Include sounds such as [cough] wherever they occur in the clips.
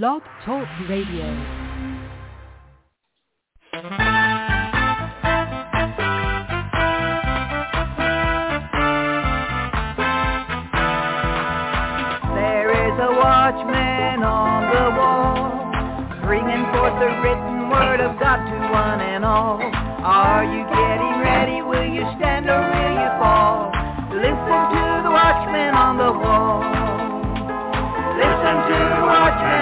Blog Talk Radio. There is a watchman on the wall, bringing forth the written word of God to one and all. Are you getting ready? Will you stand or will you fall? Listen to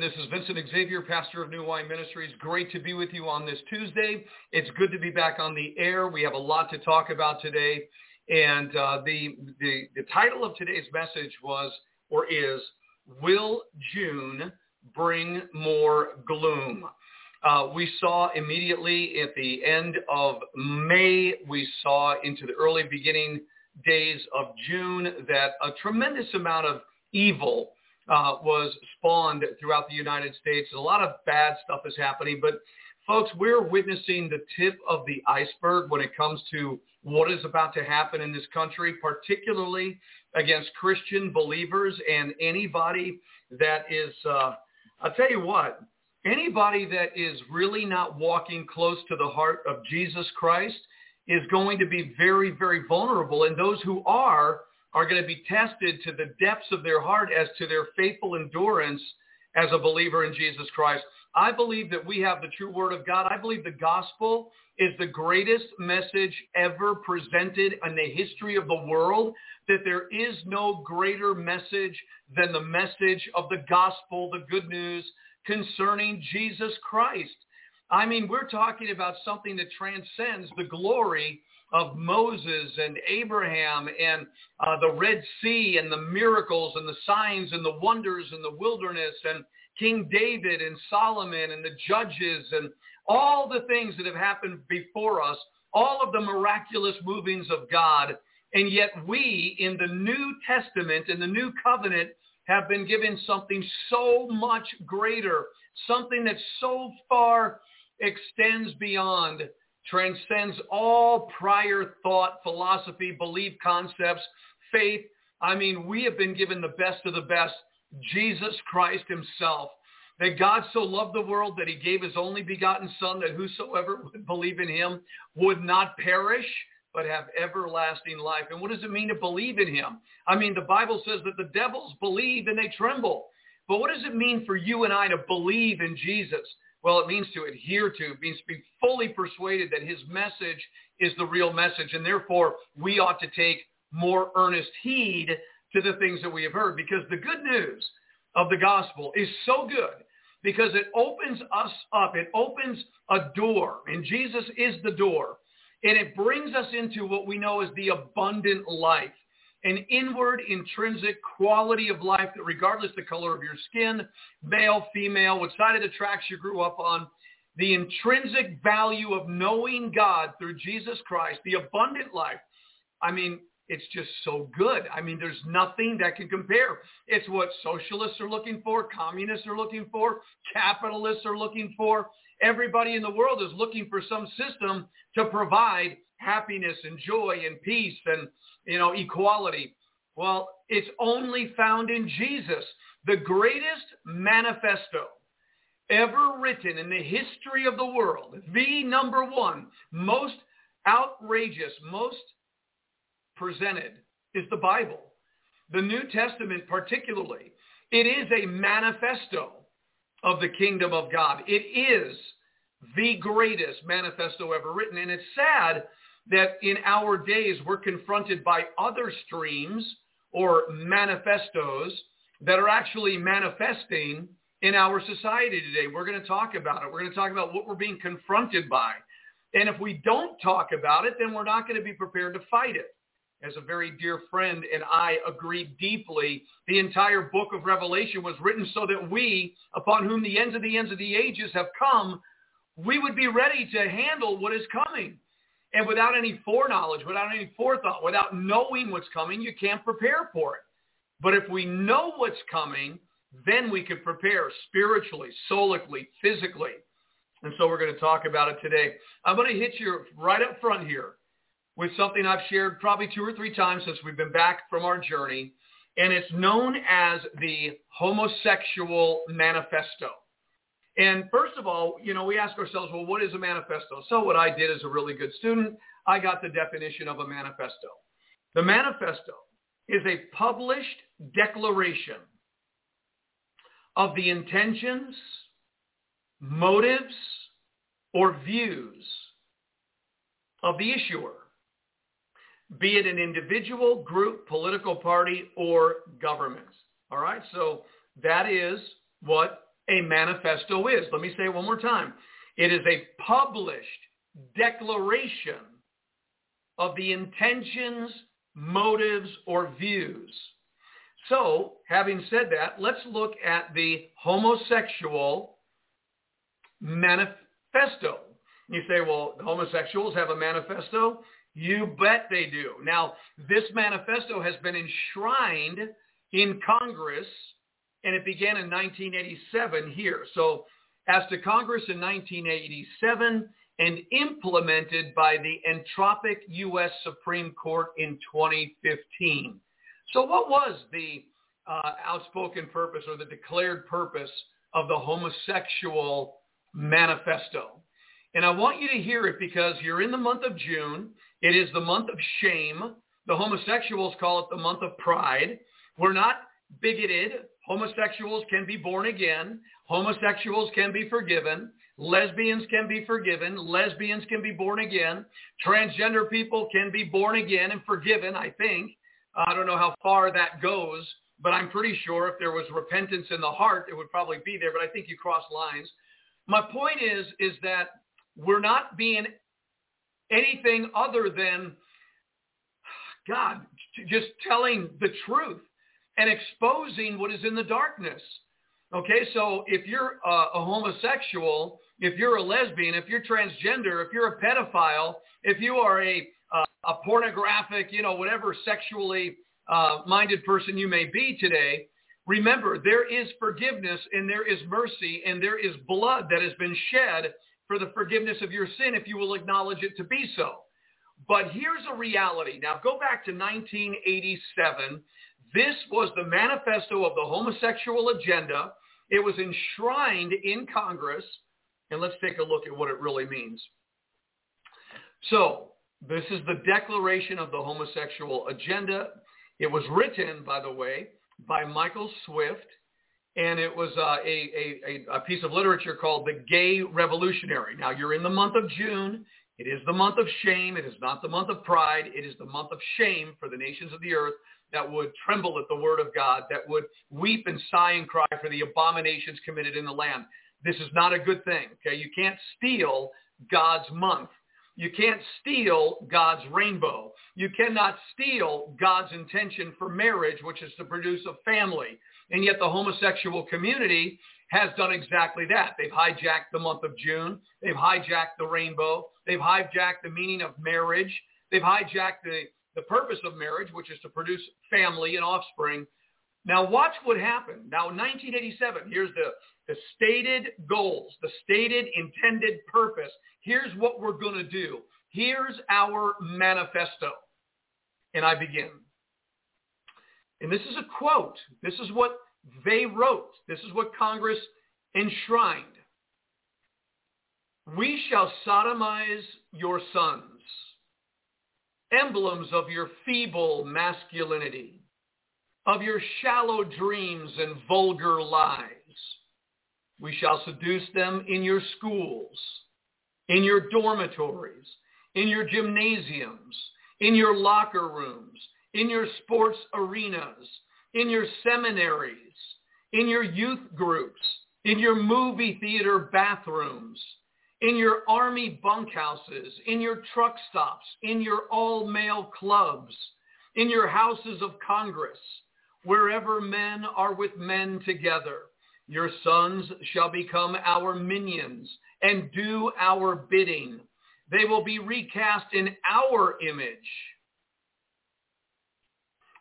This is Vincent Xavier, pastor of New Wine Ministries. Great to be with you on this Tuesday. It's good to be back on the air. We have a lot to talk about today. And uh, the, the, the title of today's message was, or is, Will June Bring More Gloom? Uh, we saw immediately at the end of May, we saw into the early beginning days of June that a tremendous amount of evil uh, was spawned throughout the United States. A lot of bad stuff is happening, but folks, we're witnessing the tip of the iceberg when it comes to what is about to happen in this country, particularly against Christian believers and anybody that is, uh, I'll tell you what, anybody that is really not walking close to the heart of Jesus Christ is going to be very, very vulnerable. And those who are, are going to be tested to the depths of their heart as to their faithful endurance as a believer in Jesus Christ. I believe that we have the true word of God. I believe the gospel is the greatest message ever presented in the history of the world, that there is no greater message than the message of the gospel, the good news concerning Jesus Christ. I mean, we're talking about something that transcends the glory of Moses and Abraham and uh, the Red Sea and the miracles and the signs and the wonders in the wilderness and King David and Solomon and the judges and all the things that have happened before us, all of the miraculous movings of God. And yet we in the New Testament, in the New Covenant, have been given something so much greater, something that so far extends beyond transcends all prior thought, philosophy, belief, concepts, faith. I mean, we have been given the best of the best, Jesus Christ himself. That God so loved the world that he gave his only begotten son that whosoever would believe in him would not perish, but have everlasting life. And what does it mean to believe in him? I mean, the Bible says that the devils believe and they tremble. But what does it mean for you and I to believe in Jesus? Well, it means to adhere to, it means to be fully persuaded that his message is the real message. And therefore, we ought to take more earnest heed to the things that we have heard because the good news of the gospel is so good because it opens us up. It opens a door and Jesus is the door and it brings us into what we know as the abundant life an inward intrinsic quality of life that regardless the color of your skin, male, female, what side of the tracks you grew up on, the intrinsic value of knowing God through Jesus Christ, the abundant life. I mean, it's just so good. I mean, there's nothing that can compare. It's what socialists are looking for, communists are looking for, capitalists are looking for. Everybody in the world is looking for some system to provide happiness and joy and peace and, you know, equality. Well, it's only found in Jesus, the greatest manifesto ever written in the history of the world, the number one, most outrageous, most presented is the Bible. The New Testament particularly, it is a manifesto of the kingdom of God. It is the greatest manifesto ever written. And it's sad that in our days we're confronted by other streams or manifestos that are actually manifesting in our society today. We're going to talk about it. We're going to talk about what we're being confronted by. And if we don't talk about it, then we're not going to be prepared to fight it. As a very dear friend and I agree deeply, the entire book of Revelation was written so that we, upon whom the ends of the ends of the ages have come, we would be ready to handle what is coming. And without any foreknowledge, without any forethought, without knowing what's coming, you can't prepare for it. But if we know what's coming, then we can prepare spiritually, solically, physically. And so we're going to talk about it today. I'm going to hit you right up front here with something I've shared probably two or three times since we've been back from our journey. And it's known as the homosexual manifesto. And first of all, you know, we ask ourselves, well, what is a manifesto? So what I did as a really good student, I got the definition of a manifesto. The manifesto is a published declaration of the intentions, motives, or views of the issuer, be it an individual, group, political party, or government. All right, so that is what a manifesto is. Let me say it one more time. It is a published declaration of the intentions, motives, or views so, having said that, let's look at the homosexual manifesto. You say, well, homosexuals have a manifesto? You bet they do. Now, this manifesto has been enshrined in Congress, and it began in 1987 here. So, as to Congress in 1987 and implemented by the entropic U.S. Supreme Court in 2015. So what was the uh, outspoken purpose or the declared purpose of the homosexual manifesto? And I want you to hear it because you're in the month of June. It is the month of shame. The homosexuals call it the month of pride. We're not bigoted. Homosexuals can be born again. Homosexuals can be forgiven. Lesbians can be forgiven. Lesbians can be born again. Transgender people can be born again and forgiven, I think. I don't know how far that goes, but I'm pretty sure if there was repentance in the heart, it would probably be there. But I think you cross lines. My point is, is that we're not being anything other than God, just telling the truth and exposing what is in the darkness. Okay, so if you're a, a, homosexual, if you're a lesbian, if you're transgender, if you're a pedophile, if you are a uh, a pornographic, you know, whatever sexually uh, minded person you may be today, remember there is forgiveness and there is mercy and there is blood that has been shed for the forgiveness of your sin if you will acknowledge it to be so. But here's a reality. Now go back to 1987. This was the manifesto of the homosexual agenda. It was enshrined in Congress. And let's take a look at what it really means. So this is the declaration of the homosexual agenda. It was written, by the way, by Michael Swift, and it was uh, a, a, a piece of literature called The Gay Revolutionary. Now, you're in the month of June. It is the month of shame. It is not the month of pride. It is the month of shame for the nations of the earth that would tremble at the word of God, that would weep and sigh and cry for the abominations committed in the land. This is not a good thing. Okay, you can't steal God's month. You can't steal God's rainbow. You cannot steal God's intention for marriage, which is to produce a family. And yet the homosexual community has done exactly that. They've hijacked the month of June. They've hijacked the rainbow. They've hijacked the meaning of marriage. They've hijacked the, the purpose of marriage, which is to produce family and offspring. Now watch what happened. Now 1987, here's the, the stated goals, the stated intended purpose. Here's what we're going to do. Here's our manifesto. And I begin. And this is a quote. This is what they wrote. This is what Congress enshrined. We shall sodomize your sons, emblems of your feeble masculinity, of your shallow dreams and vulgar lies. We shall seduce them in your schools, in your dormitories, in your gymnasiums, in your locker rooms, in your sports arenas, in your seminaries, in your youth groups, in your movie theater bathrooms, in your army bunkhouses, in your truck stops, in your all-male clubs, in your houses of Congress, wherever men are with men together. Your sons shall become our minions and do our bidding. They will be recast in our image.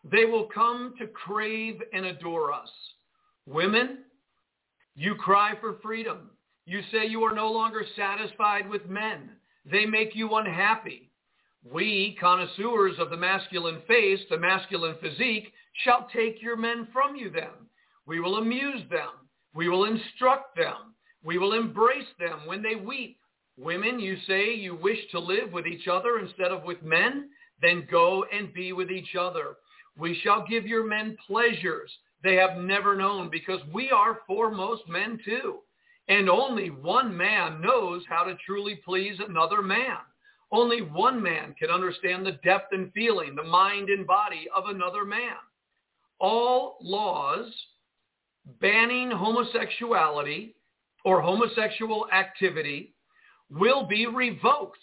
They will come to crave and adore us. Women, you cry for freedom. You say you are no longer satisfied with men. They make you unhappy. We, connoisseurs of the masculine face, the masculine physique, shall take your men from you then. We will amuse them. We will instruct them. We will embrace them when they weep. Women, you say you wish to live with each other instead of with men? Then go and be with each other. We shall give your men pleasures they have never known because we are foremost men too. And only one man knows how to truly please another man. Only one man can understand the depth and feeling, the mind and body of another man. All laws banning homosexuality or homosexual activity will be revoked.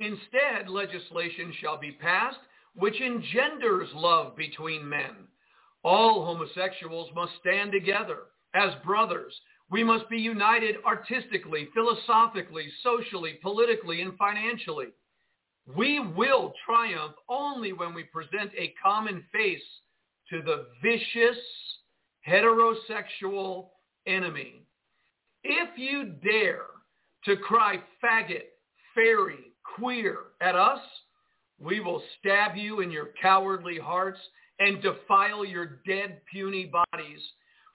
Instead, legislation shall be passed which engenders love between men. All homosexuals must stand together as brothers. We must be united artistically, philosophically, socially, politically, and financially. We will triumph only when we present a common face to the vicious heterosexual enemy. If you dare to cry faggot, fairy, queer at us, we will stab you in your cowardly hearts and defile your dead puny bodies.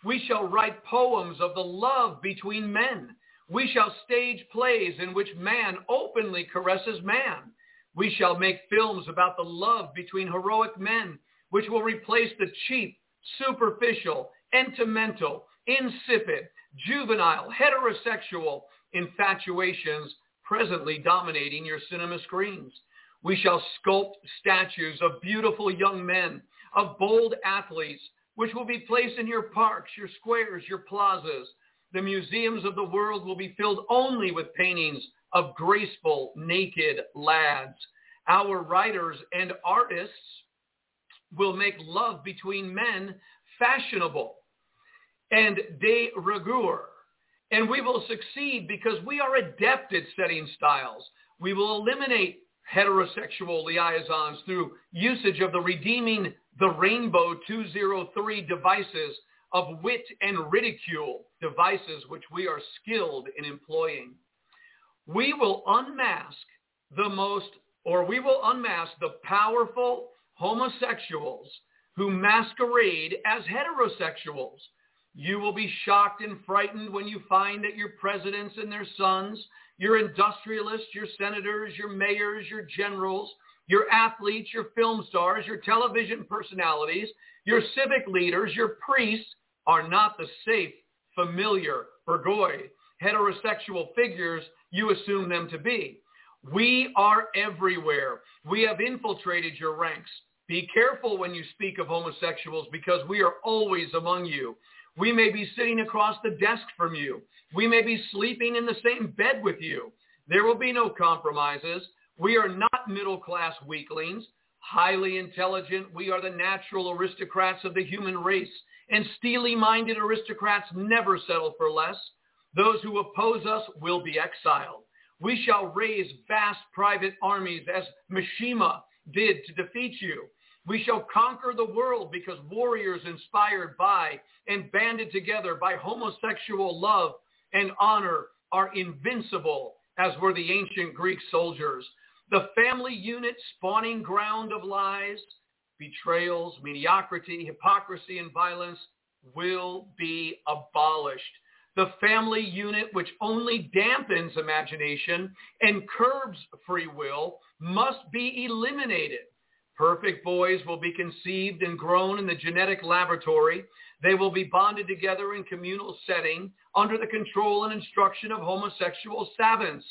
We shall write poems of the love between men. We shall stage plays in which man openly caresses man. We shall make films about the love between heroic men, which will replace the cheap, superficial, sentimental, insipid, juvenile, heterosexual infatuations presently dominating your cinema screens. We shall sculpt statues of beautiful young men, of bold athletes, which will be placed in your parks, your squares, your plazas. The museums of the world will be filled only with paintings of graceful, naked lads. Our writers and artists will make love between men fashionable and de rigueur. And we will succeed because we are adept at setting styles. We will eliminate heterosexual liaisons through usage of the redeeming the rainbow 203 devices of wit and ridicule, devices which we are skilled in employing. We will unmask the most, or we will unmask the powerful homosexuals who masquerade as heterosexuals. You will be shocked and frightened when you find that your presidents and their sons your industrialists, your senators, your mayors, your generals, your athletes, your film stars, your television personalities, your civic leaders, your priests are not the safe, familiar, bourgeois, heterosexual figures you assume them to be. We are everywhere. We have infiltrated your ranks. Be careful when you speak of homosexuals because we are always among you. We may be sitting across the desk from you. We may be sleeping in the same bed with you. There will be no compromises. We are not middle-class weaklings. highly intelligent. We are the natural aristocrats of the human race. And steely-minded aristocrats never settle for less. Those who oppose us will be exiled. We shall raise vast private armies as Mishima did to defeat you. We shall conquer the world because warriors inspired by and banded together by homosexual love and honor are invincible, as were the ancient Greek soldiers. The family unit spawning ground of lies, betrayals, mediocrity, hypocrisy, and violence will be abolished. The family unit, which only dampens imagination and curbs free will, must be eliminated. Perfect boys will be conceived and grown in the genetic laboratory. They will be bonded together in communal setting under the control and instruction of homosexual savants.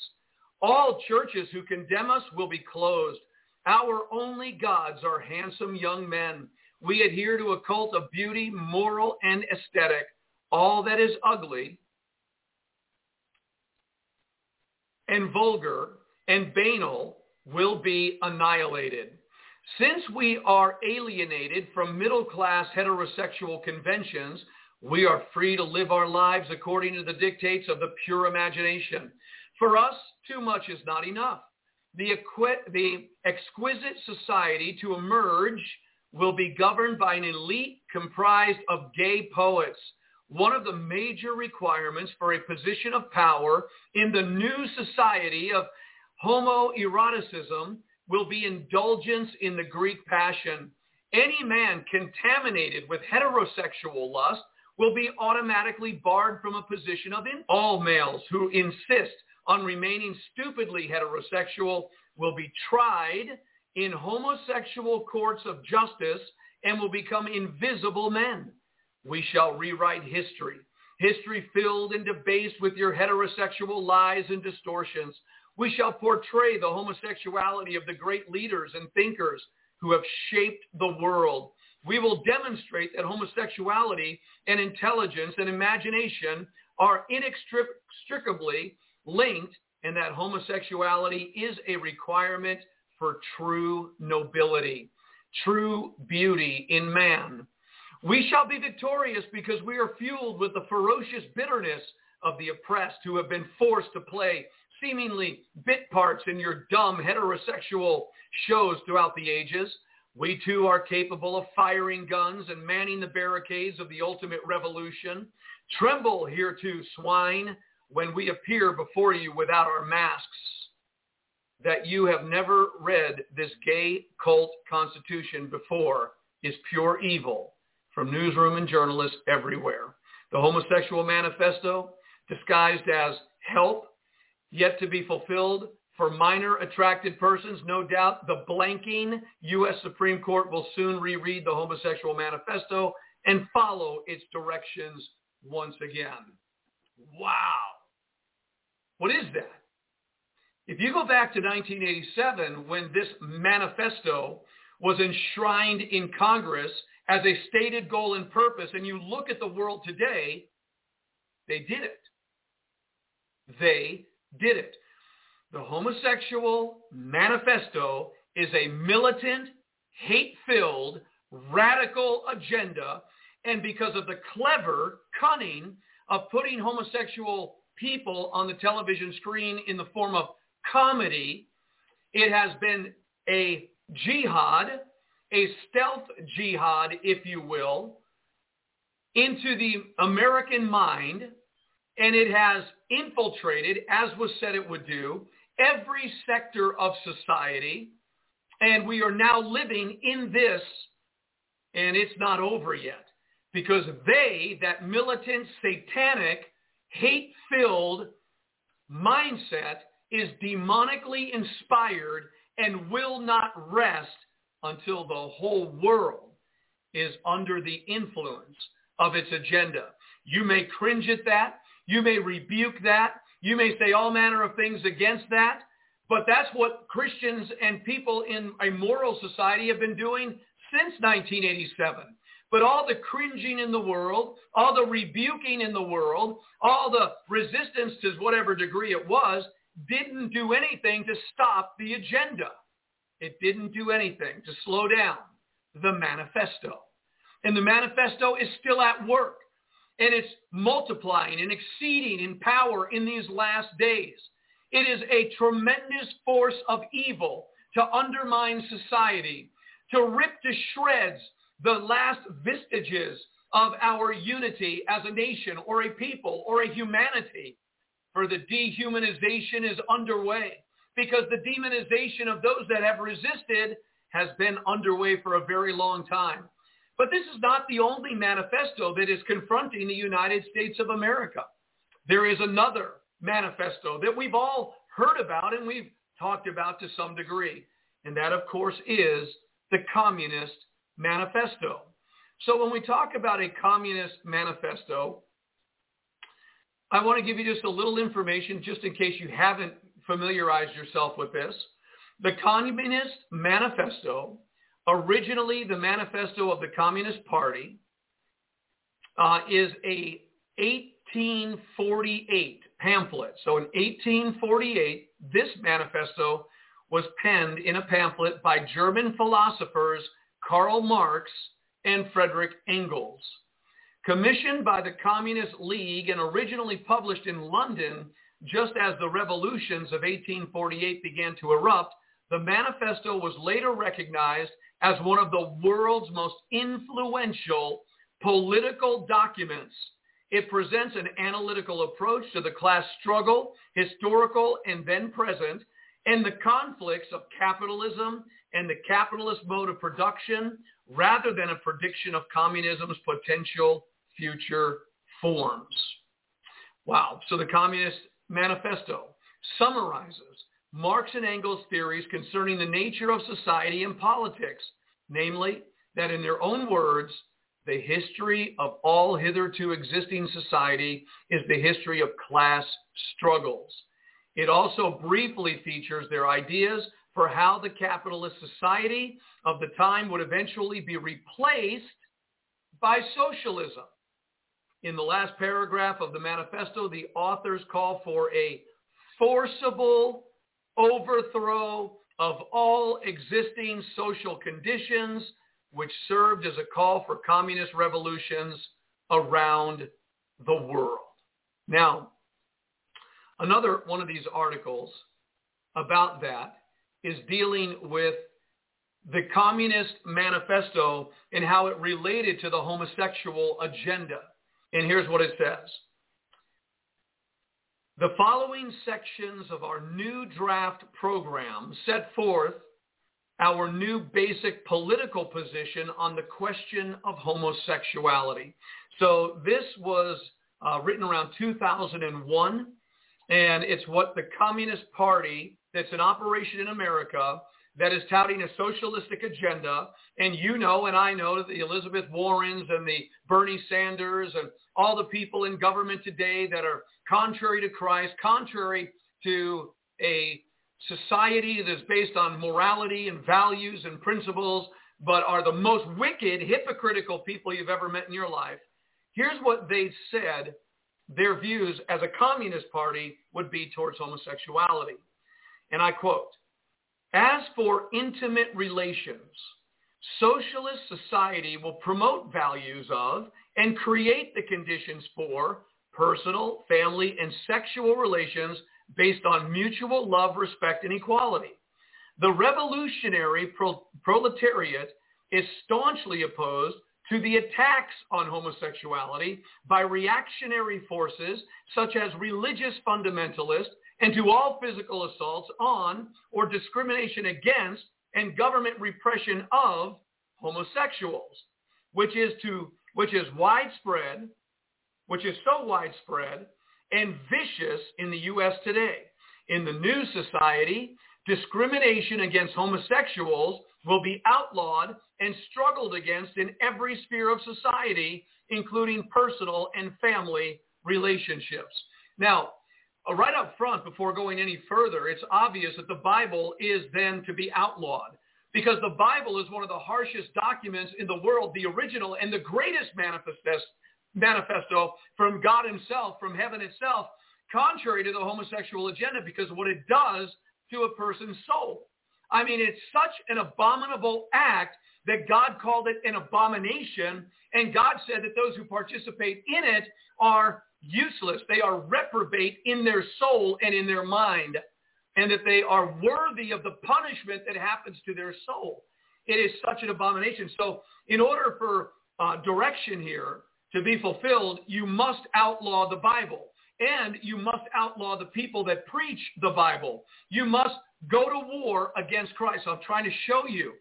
All churches who condemn us will be closed. Our only gods are handsome young men. We adhere to a cult of beauty, moral, and aesthetic. All that is ugly and vulgar and banal will be annihilated. Since we are alienated from middle-class heterosexual conventions, we are free to live our lives according to the dictates of the pure imagination. For us, too much is not enough. The, equi- the exquisite society to emerge will be governed by an elite comprised of gay poets. One of the major requirements for a position of power in the new society of homoeroticism will be indulgence in the Greek passion. Any man contaminated with heterosexual lust will be automatically barred from a position of in. All males who insist on remaining stupidly heterosexual will be tried in homosexual courts of justice and will become invisible men. We shall rewrite history, history filled and debased with your heterosexual lies and distortions. We shall portray the homosexuality of the great leaders and thinkers who have shaped the world. We will demonstrate that homosexuality and intelligence and imagination are inextricably linked and that homosexuality is a requirement for true nobility, true beauty in man. We shall be victorious because we are fueled with the ferocious bitterness of the oppressed who have been forced to play seemingly bit parts in your dumb heterosexual shows throughout the ages. We too are capable of firing guns and manning the barricades of the ultimate revolution. Tremble hetero, swine, when we appear before you without our masks. That you have never read this gay cult constitution before is pure evil from newsroom and journalists everywhere. The homosexual manifesto, disguised as help, yet to be fulfilled for minor attracted persons. No doubt the blanking U.S. Supreme Court will soon reread the homosexual manifesto and follow its directions once again. Wow. What is that? If you go back to 1987 when this manifesto was enshrined in Congress as a stated goal and purpose, and you look at the world today, they did it. They did it. The homosexual manifesto is a militant, hate-filled, radical agenda. And because of the clever cunning of putting homosexual people on the television screen in the form of comedy, it has been a jihad, a stealth jihad, if you will, into the American mind and it has infiltrated, as was said it would do, every sector of society. And we are now living in this, and it's not over yet. Because they, that militant, satanic, hate-filled mindset is demonically inspired and will not rest until the whole world is under the influence of its agenda. You may cringe at that. You may rebuke that. You may say all manner of things against that. But that's what Christians and people in a moral society have been doing since 1987. But all the cringing in the world, all the rebuking in the world, all the resistance to whatever degree it was, didn't do anything to stop the agenda. it didn't do anything to slow down the manifesto. And the manifesto is still at work. And it's multiplying and exceeding in power in these last days. It is a tremendous force of evil to undermine society, to rip to shreds the last vestiges of our unity as a nation or a people or a humanity. For the dehumanization is underway because the demonization of those that have resisted has been underway for a very long time. But this is not the only manifesto that is confronting the United States of America. There is another manifesto that we've all heard about and we've talked about to some degree. And that, of course, is the Communist Manifesto. So when we talk about a Communist Manifesto, I want to give you just a little information just in case you haven't familiarized yourself with this. The Communist Manifesto, originally the manifesto of the Communist Party, uh, is a 1848 pamphlet. So in 1848, this manifesto was penned in a pamphlet by German philosophers Karl Marx and Frederick Engels. Commissioned by the Communist League and originally published in London just as the revolutions of 1848 began to erupt, the manifesto was later recognized as one of the world's most influential political documents. It presents an analytical approach to the class struggle, historical and then present, and the conflicts of capitalism and the capitalist mode of production rather than a prediction of communism's potential future forms. Wow. So the Communist Manifesto summarizes Marx and Engels' theories concerning the nature of society and politics, namely that in their own words, the history of all hitherto existing society is the history of class struggles. It also briefly features their ideas for how the capitalist society of the time would eventually be replaced by socialism. In the last paragraph of the manifesto, the authors call for a forcible overthrow of all existing social conditions, which served as a call for communist revolutions around the world. Now, another one of these articles about that is dealing with the Communist Manifesto and how it related to the homosexual agenda. And here's what it says. The following sections of our new draft program set forth our new basic political position on the question of homosexuality. So this was uh, written around 2001, and it's what the Communist Party that's an operation in America that is touting a socialistic agenda. And you know and I know that the Elizabeth Warrens and the Bernie Sanders and all the people in government today that are contrary to Christ, contrary to a society that's based on morality and values and principles, but are the most wicked, hypocritical people you've ever met in your life. Here's what they said their views as a communist party would be towards homosexuality. And I quote, as for intimate relations, socialist society will promote values of and create the conditions for personal, family, and sexual relations based on mutual love, respect, and equality. The revolutionary pro- proletariat is staunchly opposed to the attacks on homosexuality by reactionary forces such as religious fundamentalists and to all physical assaults on or discrimination against and government repression of homosexuals, which is to which is widespread, which is so widespread and vicious in the US today. In the new society, discrimination against homosexuals will be outlawed and struggled against in every sphere of society, including personal and family relationships. Now, Uh, right up front, before going any further, it's obvious that the Bible is then to be outlawed because the Bible is one of the harshest documents in the world, the original and the greatest manifesto from God himself, from heaven itself, contrary to the homosexual agenda because of what it does to a person's soul. I mean, it's such an abominable act that God called it an abomination. And God said that those who participate in it are useless. They are reprobate in their soul and in their mind. And that they are worthy of the punishment that happens to their soul. It is such an abomination. So in order for uh, direction here to be fulfilled, you must outlaw the Bible. And you must outlaw the people that preach the Bible. You must go to war against Christ. I'm trying to show you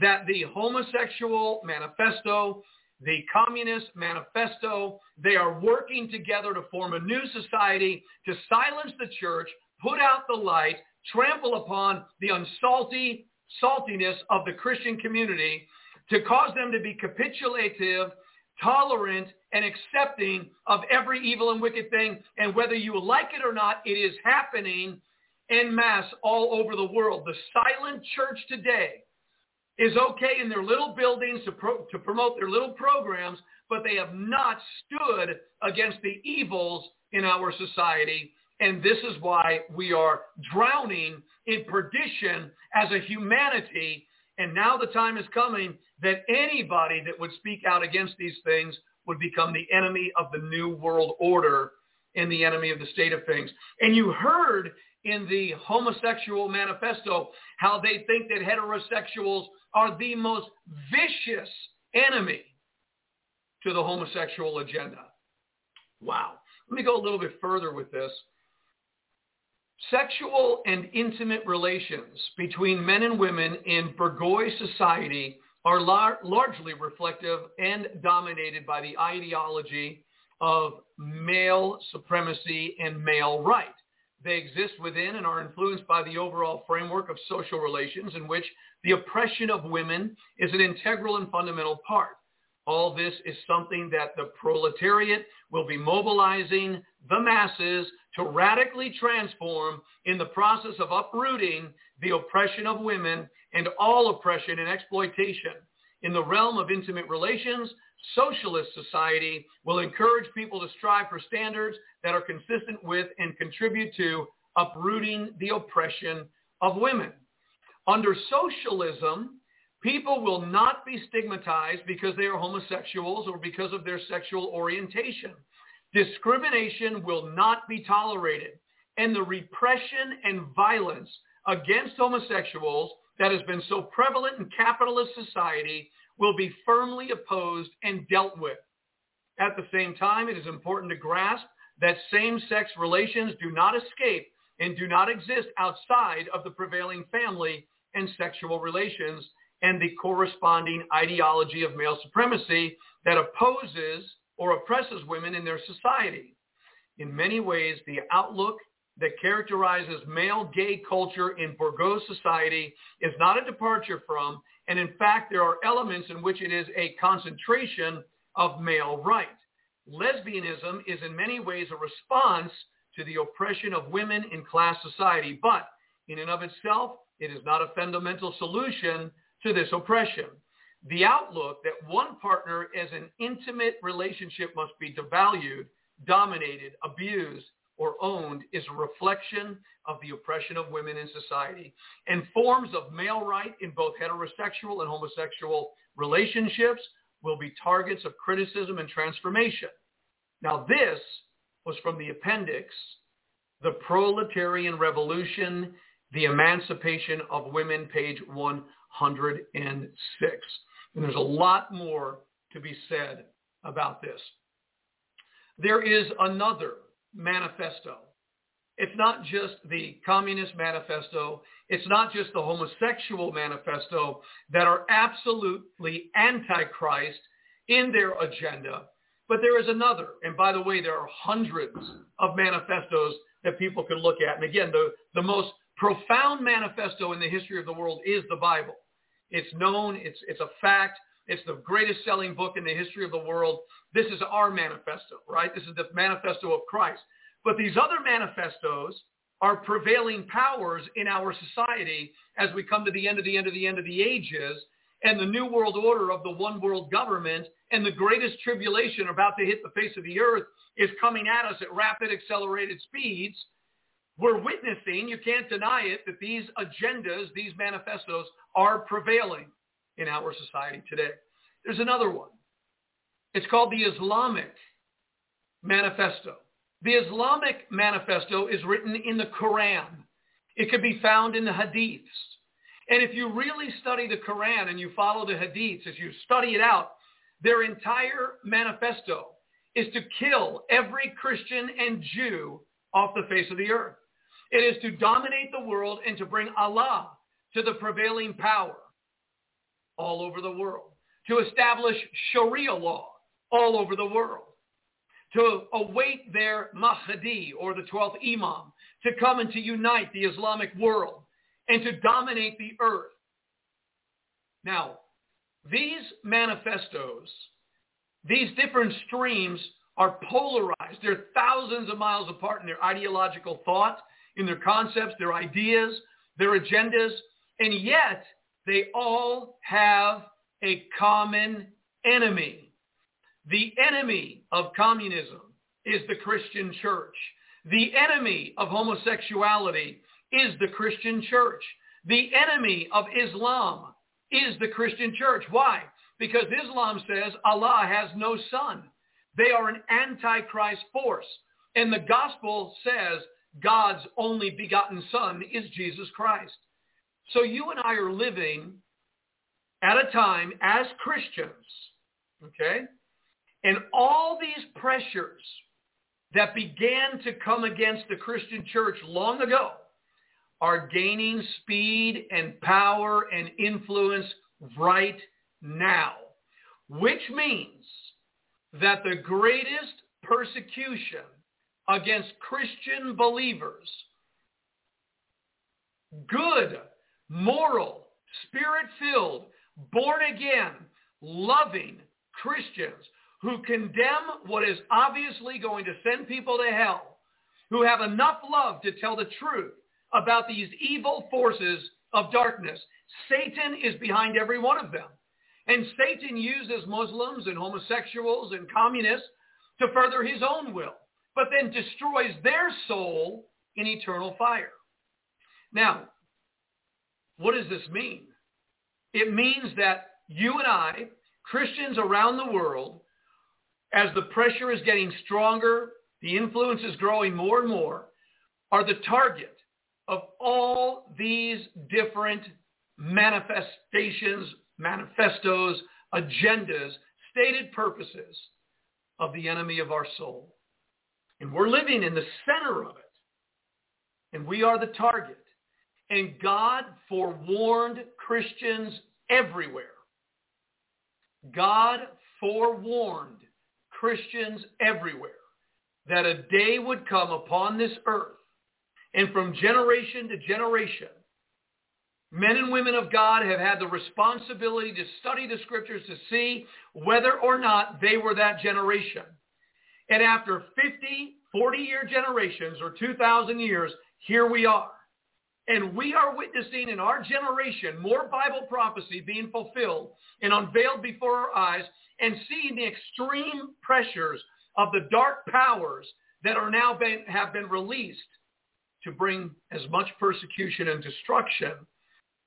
that the homosexual manifesto, the communist manifesto, they are working together to form a new society to silence the church, put out the light, trample upon the unsalty saltiness of the Christian community, to cause them to be capitulative, tolerant, and accepting of every evil and wicked thing. And whether you like it or not, it is happening en masse all over the world. The silent church today is okay in their little buildings to, pro- to promote their little programs, but they have not stood against the evils in our society. And this is why we are drowning in perdition as a humanity. And now the time is coming that anybody that would speak out against these things would become the enemy of the new world order and the enemy of the state of things. And you heard in the homosexual manifesto how they think that heterosexuals are the most vicious enemy to the homosexual agenda. Wow. Let me go a little bit further with this. Sexual and intimate relations between men and women in bourgeois society are lar- largely reflective and dominated by the ideology of male supremacy and male right. They exist within and are influenced by the overall framework of social relations in which the oppression of women is an integral and fundamental part. All this is something that the proletariat will be mobilizing the masses to radically transform in the process of uprooting the oppression of women and all oppression and exploitation. In the realm of intimate relations, socialist society will encourage people to strive for standards that are consistent with and contribute to uprooting the oppression of women. Under socialism, people will not be stigmatized because they are homosexuals or because of their sexual orientation. Discrimination will not be tolerated. And the repression and violence against homosexuals that has been so prevalent in capitalist society will be firmly opposed and dealt with. At the same time, it is important to grasp that same-sex relations do not escape and do not exist outside of the prevailing family and sexual relations and the corresponding ideology of male supremacy that opposes or oppresses women in their society. In many ways, the outlook that characterizes male gay culture in bourgeois society is not a departure from, and in fact, there are elements in which it is a concentration of male right. Lesbianism is in many ways a response to the oppression of women in class society, but in and of itself, it is not a fundamental solution to this oppression. The outlook that one partner as an intimate relationship must be devalued, dominated, abused, or owned is a reflection of the oppression of women in society. And forms of male right in both heterosexual and homosexual relationships will be targets of criticism and transformation. Now this was from the appendix, The Proletarian Revolution, The Emancipation of Women, page 106. And there's a lot more to be said about this. There is another manifesto. It's not just the communist manifesto. It's not just the homosexual manifesto that are absolutely antichrist in their agenda. But there is another. And by the way, there are hundreds of manifestos that people can look at. And again, the, the most profound manifesto in the history of the world is the Bible. It's known. It's, it's a fact. It's the greatest selling book in the history of the world. This is our manifesto, right? This is the manifesto of Christ. But these other manifestos are prevailing powers in our society as we come to the end of the end of the end of the ages and the new world order of the one world government and the greatest tribulation about to hit the face of the earth is coming at us at rapid accelerated speeds. we're witnessing, you can't deny it, that these agendas, these manifestos are prevailing in our society today. There's another one. It's called the Islamic Manifesto. The Islamic Manifesto is written in the Quran. It could be found in the Hadiths. And if you really study the Quran and you follow the Hadiths, as you study it out, their entire manifesto is to kill every Christian and Jew off the face of the earth. It is to dominate the world and to bring Allah to the prevailing power all over the world, to establish Sharia law all over the world, to await their Mahdi or the 12th Imam to come and to unite the Islamic world and to dominate the earth. Now, these manifestos, these different streams are polarized. They're thousands of miles apart in their ideological thought, in their concepts, their ideas, their agendas, and yet they all have a common enemy. The enemy of communism is the Christian church. The enemy of homosexuality is the Christian church. The enemy of Islam is the Christian church. Why? Because Islam says Allah has no son. They are an antichrist force. And the gospel says God's only begotten son is Jesus Christ. So you and I are living at a time as Christians, okay? And all these pressures that began to come against the Christian church long ago are gaining speed and power and influence right now, which means that the greatest persecution against Christian believers, good, moral, spirit-filled, born-again, loving Christians who condemn what is obviously going to send people to hell, who have enough love to tell the truth about these evil forces of darkness. Satan is behind every one of them. And Satan uses Muslims and homosexuals and communists to further his own will, but then destroys their soul in eternal fire. Now, what does this mean? It means that you and I, Christians around the world, as the pressure is getting stronger, the influence is growing more and more, are the target of all these different manifestations, manifestos, agendas, stated purposes of the enemy of our soul. And we're living in the center of it. And we are the target. And God forewarned Christians everywhere. God forewarned Christians everywhere that a day would come upon this earth and from generation to generation, men and women of God have had the responsibility to study the scriptures to see whether or not they were that generation. And after 50, 40-year generations or 2,000 years, here we are. And we are witnessing in our generation more Bible prophecy being fulfilled and unveiled before our eyes and seeing the extreme pressures of the dark powers that are now been, have been released to bring as much persecution and destruction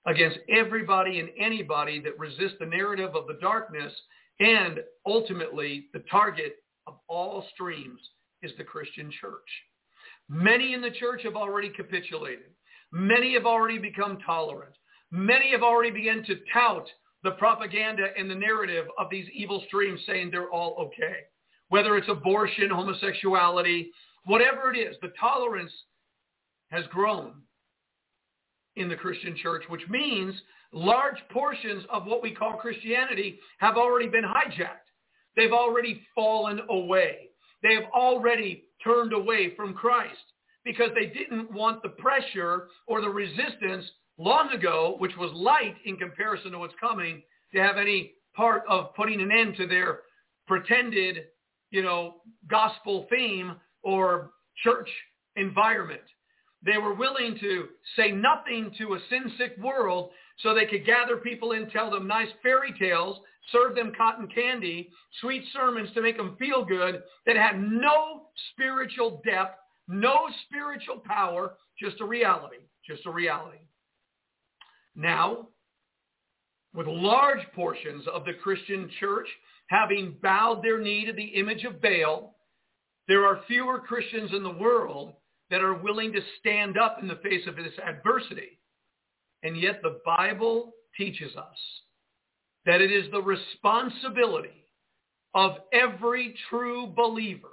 against everybody and anybody that resists the narrative of the darkness and ultimately the target of all streams is the Christian church. Many in the church have already capitulated. Many have already become tolerant. Many have already begun to tout the propaganda and the narrative of these evil streams saying they're all okay. Whether it's abortion, homosexuality, whatever it is, the tolerance has grown in the Christian church, which means large portions of what we call Christianity have already been hijacked. They've already fallen away. They have already turned away from Christ because they didn't want the pressure or the resistance long ago, which was light in comparison to what's coming, to have any part of putting an end to their pretended, you know, gospel theme or church environment. They were willing to say nothing to a sin-sick world so they could gather people in, tell them nice fairy tales, serve them cotton candy, sweet sermons to make them feel good that had no spiritual depth, no spiritual power, just a reality, just a reality. Now, with large portions of the Christian church having bowed their knee to the image of Baal, there are fewer Christians in the world that are willing to stand up in the face of this adversity. And yet the Bible teaches us that it is the responsibility of every true believer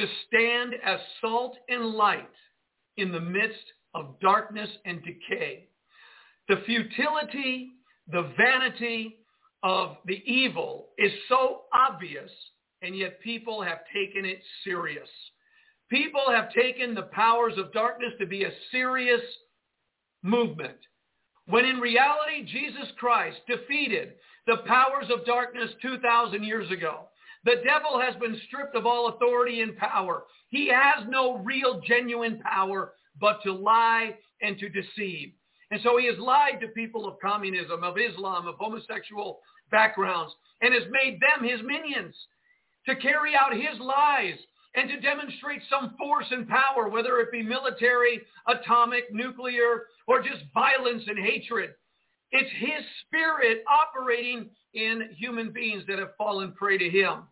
to stand as salt and light in the midst of darkness and decay. The futility, the vanity of the evil is so obvious, and yet people have taken it serious. People have taken the powers of darkness to be a serious movement. When in reality, Jesus Christ defeated the powers of darkness 2,000 years ago. The devil has been stripped of all authority and power. He has no real, genuine power but to lie and to deceive. And so he has lied to people of communism, of Islam, of homosexual backgrounds, and has made them his minions to carry out his lies and to demonstrate some force and power, whether it be military, atomic, nuclear, or just violence and hatred. It's his spirit operating in human beings that have fallen prey to him.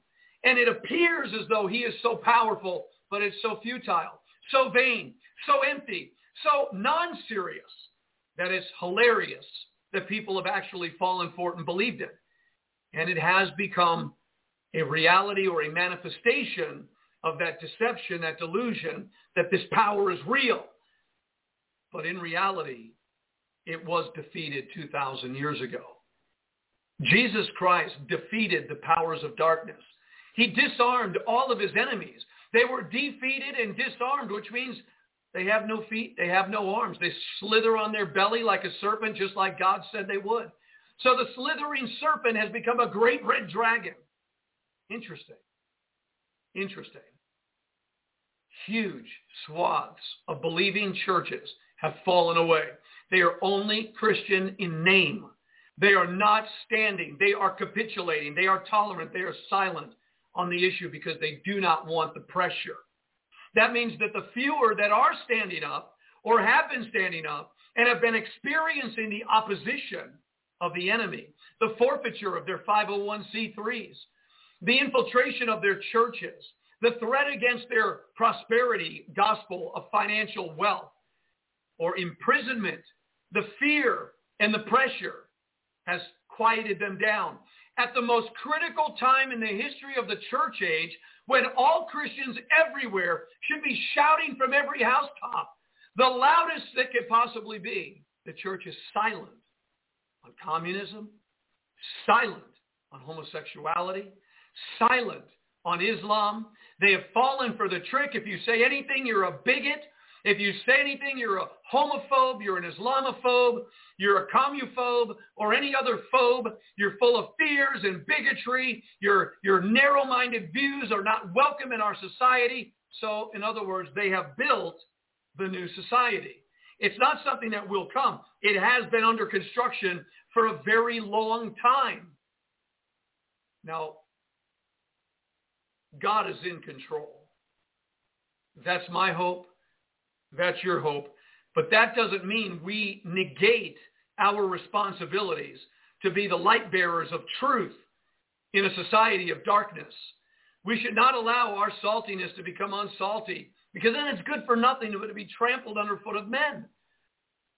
And it appears as though he is so powerful, but it's so futile, so vain, so empty, so non-serious that it's hilarious that people have actually fallen for it and believed it. And it has become a reality or a manifestation of that deception, that delusion, that this power is real. But in reality, it was defeated 2,000 years ago. Jesus Christ defeated the powers of darkness. He disarmed all of his enemies. They were defeated and disarmed, which means they have no feet, they have no arms. They slither on their belly like a serpent, just like God said they would. So the slithering serpent has become a great red dragon. Interesting. Interesting. Huge swaths of believing churches have fallen away. They are only Christian in name. They are not standing. They are capitulating. They are tolerant. They are silent on the issue because they do not want the pressure. That means that the fewer that are standing up or have been standing up and have been experiencing the opposition of the enemy, the forfeiture of their 501c3s, the infiltration of their churches, the threat against their prosperity gospel of financial wealth or imprisonment, the fear and the pressure has quieted them down. At the most critical time in the history of the church age, when all Christians everywhere should be shouting from every housetop, the loudest that could possibly be, the church is silent on communism, silent on homosexuality, silent on Islam. They have fallen for the trick. If you say anything, you're a bigot. If you say anything, you're a homophobe, you're an Islamophobe, you're a commuphobe, or any other phobe. You're full of fears and bigotry. Your, your narrow-minded views are not welcome in our society. So, in other words, they have built the new society. It's not something that will come. It has been under construction for a very long time. Now, God is in control. That's my hope. That's your hope. But that doesn't mean we negate our responsibilities to be the light bearers of truth in a society of darkness. We should not allow our saltiness to become unsalty because then it's good for nothing but to be trampled underfoot of men.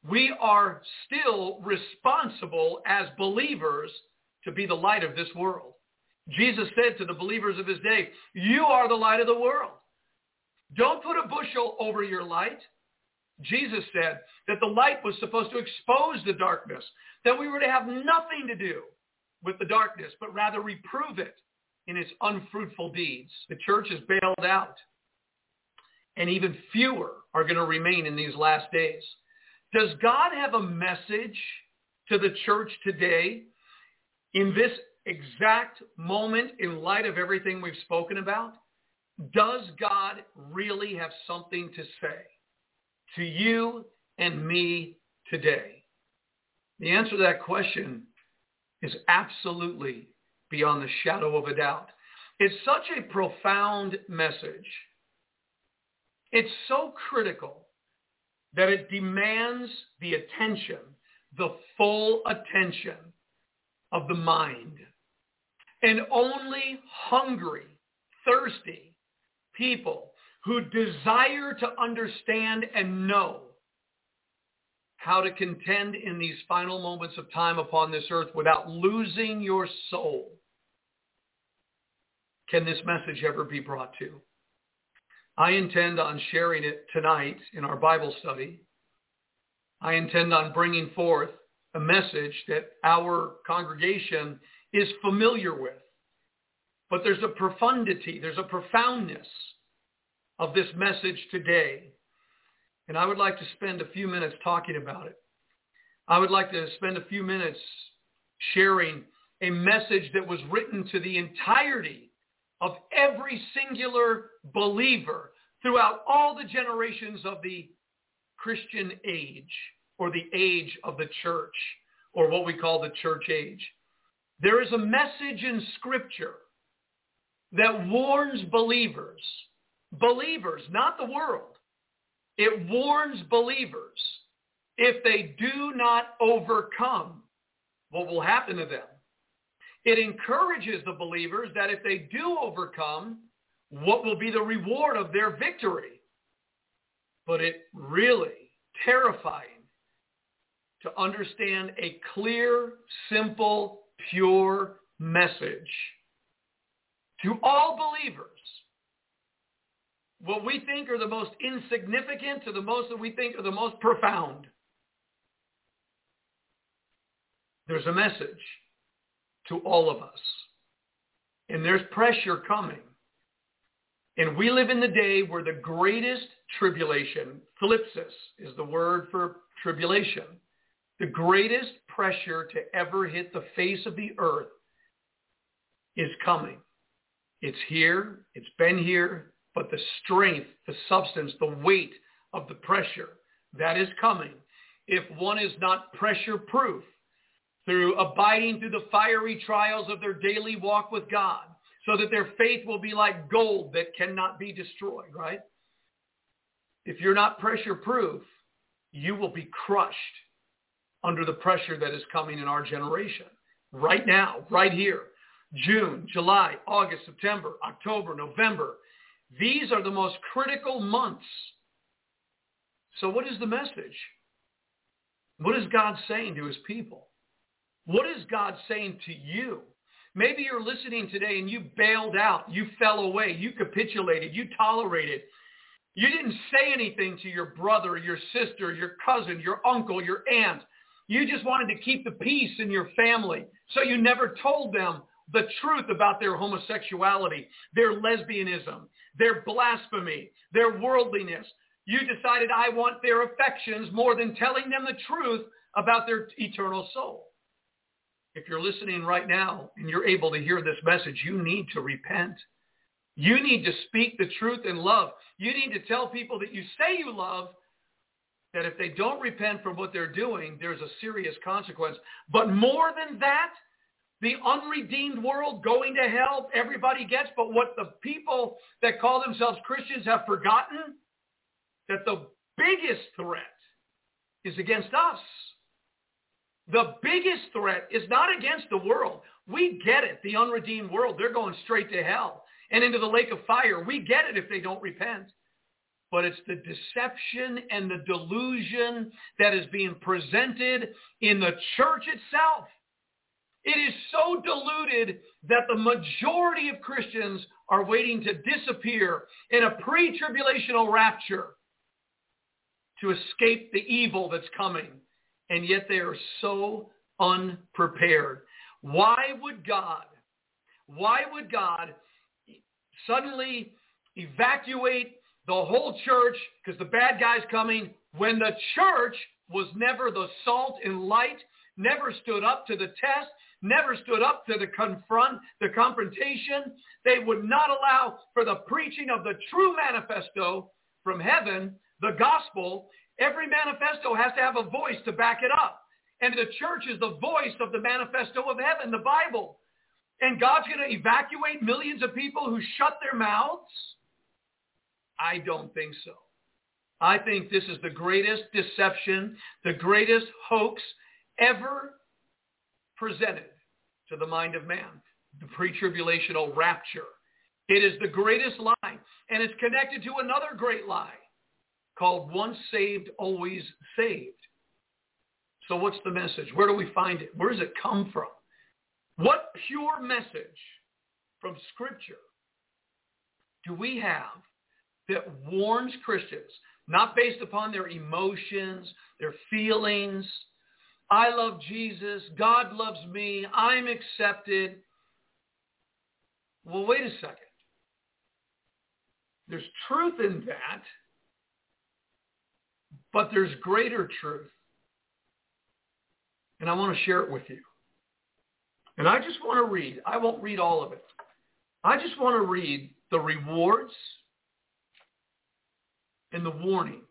We are still responsible as believers to be the light of this world. Jesus said to the believers of his day, you are the light of the world. Don't put a bushel over your light. Jesus said that the light was supposed to expose the darkness, that we were to have nothing to do with the darkness, but rather reprove it in its unfruitful deeds. The church is bailed out, and even fewer are going to remain in these last days. Does God have a message to the church today in this exact moment in light of everything we've spoken about? Does God really have something to say to you and me today? The answer to that question is absolutely beyond the shadow of a doubt. It's such a profound message It's so critical that it demands the attention, the full attention of the mind. And only hungry, thirsty people who desire to understand and know how to contend in these final moments of time upon this earth without losing your soul can this message ever be brought to. I intend on sharing it tonight in our Bible study. I intend on bringing forth a message that our congregation is familiar with. But there's a profundity, there's a profoundness of this message today. And I would like to spend a few minutes talking about it. I would like to spend a few minutes sharing a message that was written to the entirety of every singular believer throughout all the generations of the Christian age or the age of the church or what we call the church age. There is a message in scripture that warns believers, believers, not the world. It warns believers if they do not overcome what will happen to them. It encourages the believers that if they do overcome, what will be the reward of their victory? But it really terrifying to understand a clear, simple, pure message to all believers. What we think are the most insignificant to the most that we think are the most profound. There's a message to all of us. And there's pressure coming. And we live in the day where the greatest tribulation, thlipsis is the word for tribulation, the greatest pressure to ever hit the face of the earth is coming. It's here. It's been here. But the strength, the substance, the weight of the pressure that is coming, if one is not pressure proof, through abiding through the fiery trials of their daily walk with God, so that their faith will be like gold that cannot be destroyed, right? If you're not pressure proof, you will be crushed under the pressure that is coming in our generation. Right now, right here, June, July, August, September, October, November. These are the most critical months. So what is the message? What is God saying to his people? What is God saying to you? Maybe you're listening today and you bailed out. You fell away. You capitulated. You tolerated. You didn't say anything to your brother, your sister, your cousin, your uncle, your aunt. You just wanted to keep the peace in your family. So you never told them the truth about their homosexuality, their lesbianism, their blasphemy, their worldliness. You decided I want their affections more than telling them the truth about their eternal soul if you're listening right now and you're able to hear this message, you need to repent. You need to speak the truth in love. You need to tell people that you say you love that if they don't repent from what they're doing, there's a serious consequence. But more than that, the unredeemed world going to hell, everybody gets. But what the people that call themselves Christians have forgotten, that the biggest threat is against us. The biggest threat is not against the world. We get it, the unredeemed world. They're going straight to hell and into the lake of fire. We get it if they don't repent. But it's the deception and the delusion that is being presented in the church itself. It is so diluted that the majority of Christians are waiting to disappear in a pre-tribulational rapture to escape the evil that's coming. And yet they are so unprepared. Why would God, why would God suddenly evacuate the whole church? Because the bad guy's coming. When the church was never the salt and light, never stood up to the test, never stood up to the confront, the confrontation. They would not allow for the preaching of the true manifesto from heaven, the gospel, Every manifesto has to have a voice to back it up. And the church is the voice of the manifesto of heaven, the Bible. And God's going to evacuate millions of people who shut their mouths. I don't think so. I think this is the greatest deception, the greatest hoax ever presented to the mind of man, the pre-tribulational rapture. It is the greatest lie, and it's connected to another great lie called once saved, always saved. So what's the message? Where do we find it? Where does it come from? What pure message from Scripture do we have that warns Christians, not based upon their emotions, their feelings, I love Jesus, God loves me, I'm accepted. Well, wait a second. There's truth in that, but there's greater truth. And I want to share it with you. And I just want to read. I won't read all of it. I just want to read the rewards and the warnings.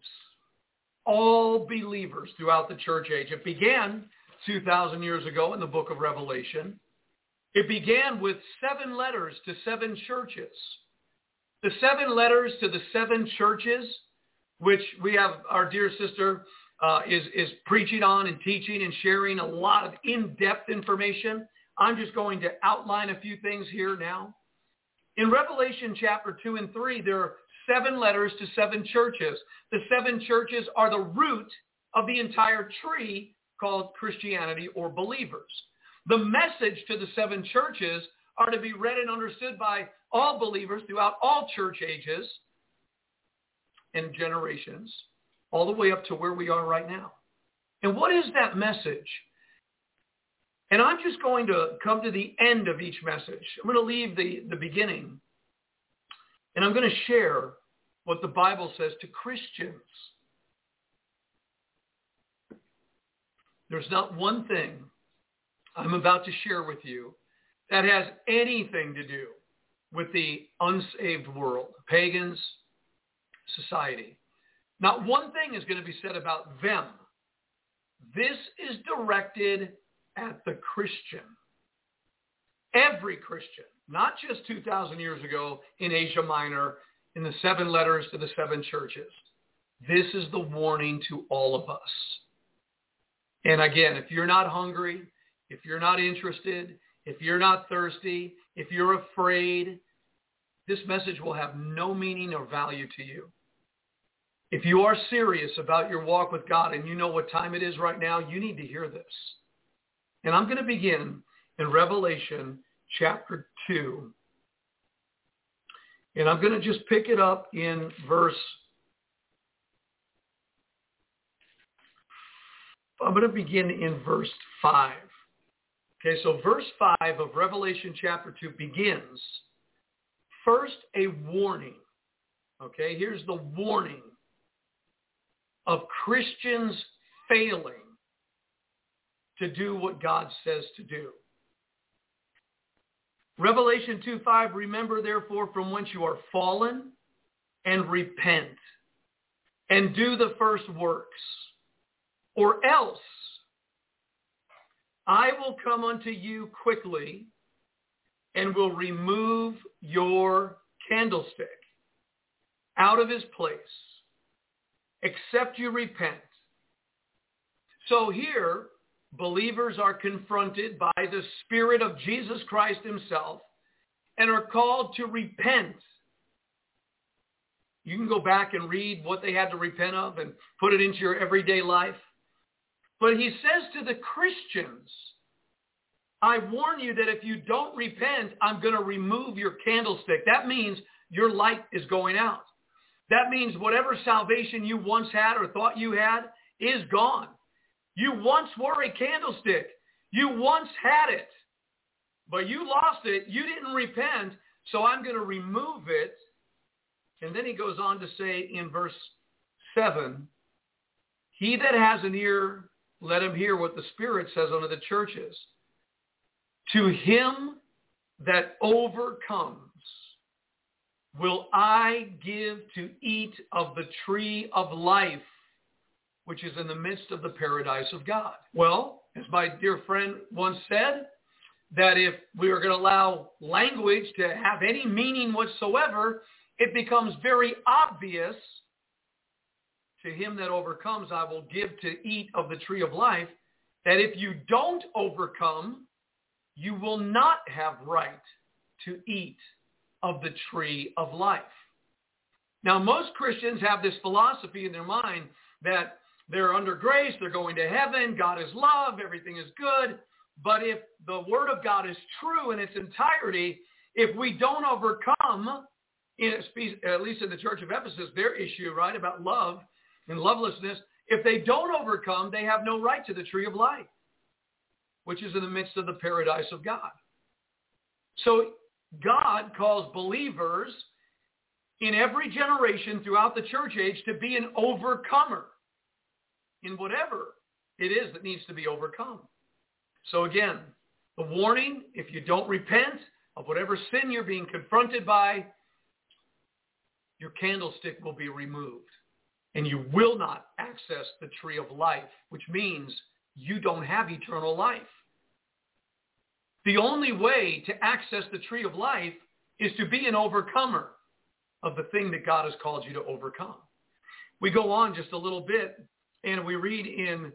All believers throughout the church age. It began 2,000 years ago in the book of Revelation. It began with seven letters to seven churches. The seven letters to the seven churches, which we have our dear sister uh, is, is preaching on and teaching and sharing a lot of in-depth information. I'm just going to outline a few things here now. In Revelation chapter 2 and 3, there are seven letters to seven churches. The seven churches are the root of the entire tree called Christianity or believers. The message to the seven churches are to be read and understood by all believers throughout all church ages and generations, all the way up to where we are right now. And what is that message? And I'm just going to come to the end of each message. I'm going to leave the, the beginning. And I'm going to share what the Bible says to Christians. There's not one thing I'm about to share with you that has anything to do with the unsaved world, pagans, society. Not one thing is going to be said about them. This is directed at the Christian. Every Christian, not just 2,000 years ago in Asia Minor, in the seven letters to the seven churches. This is the warning to all of us. And again, if you're not hungry, if you're not interested, if you're not thirsty, if you're afraid, this message will have no meaning or value to you. If you are serious about your walk with God and you know what time it is right now, you need to hear this. And I'm going to begin in Revelation chapter 2. And I'm going to just pick it up in verse I'm going to begin in verse 5. Okay, so verse 5 of Revelation chapter 2 begins first a warning. Okay, here's the warning of Christians failing to do what God says to do. Revelation 2.5, remember therefore from whence you are fallen and repent and do the first works or else I will come unto you quickly and will remove your candlestick out of his place, except you repent. So here, believers are confronted by the Spirit of Jesus Christ himself and are called to repent. You can go back and read what they had to repent of and put it into your everyday life. But he says to the Christians, I warn you that if you don't repent, I'm going to remove your candlestick. That means your light is going out. That means whatever salvation you once had or thought you had is gone. You once wore a candlestick. You once had it, but you lost it. You didn't repent, so I'm going to remove it. And then he goes on to say in verse 7, he that has an ear, let him hear what the Spirit says unto the churches. To him that overcomes will I give to eat of the tree of life, which is in the midst of the paradise of God. Well, as my dear friend once said, that if we are going to allow language to have any meaning whatsoever, it becomes very obvious to him that overcomes, I will give to eat of the tree of life, that if you don't overcome, you will not have right to eat of the tree of life. Now, most Christians have this philosophy in their mind that they're under grace, they're going to heaven, God is love, everything is good. But if the word of God is true in its entirety, if we don't overcome, at least in the church of Ephesus, their issue, right, about love and lovelessness, if they don't overcome, they have no right to the tree of life, which is in the midst of the paradise of God. So God calls believers in every generation throughout the church age to be an overcomer in whatever it is that needs to be overcome. So again, the warning, if you don't repent of whatever sin you're being confronted by, your candlestick will be removed and you will not access the tree of life, which means you don't have eternal life. The only way to access the tree of life is to be an overcomer of the thing that God has called you to overcome. We go on just a little bit and we read in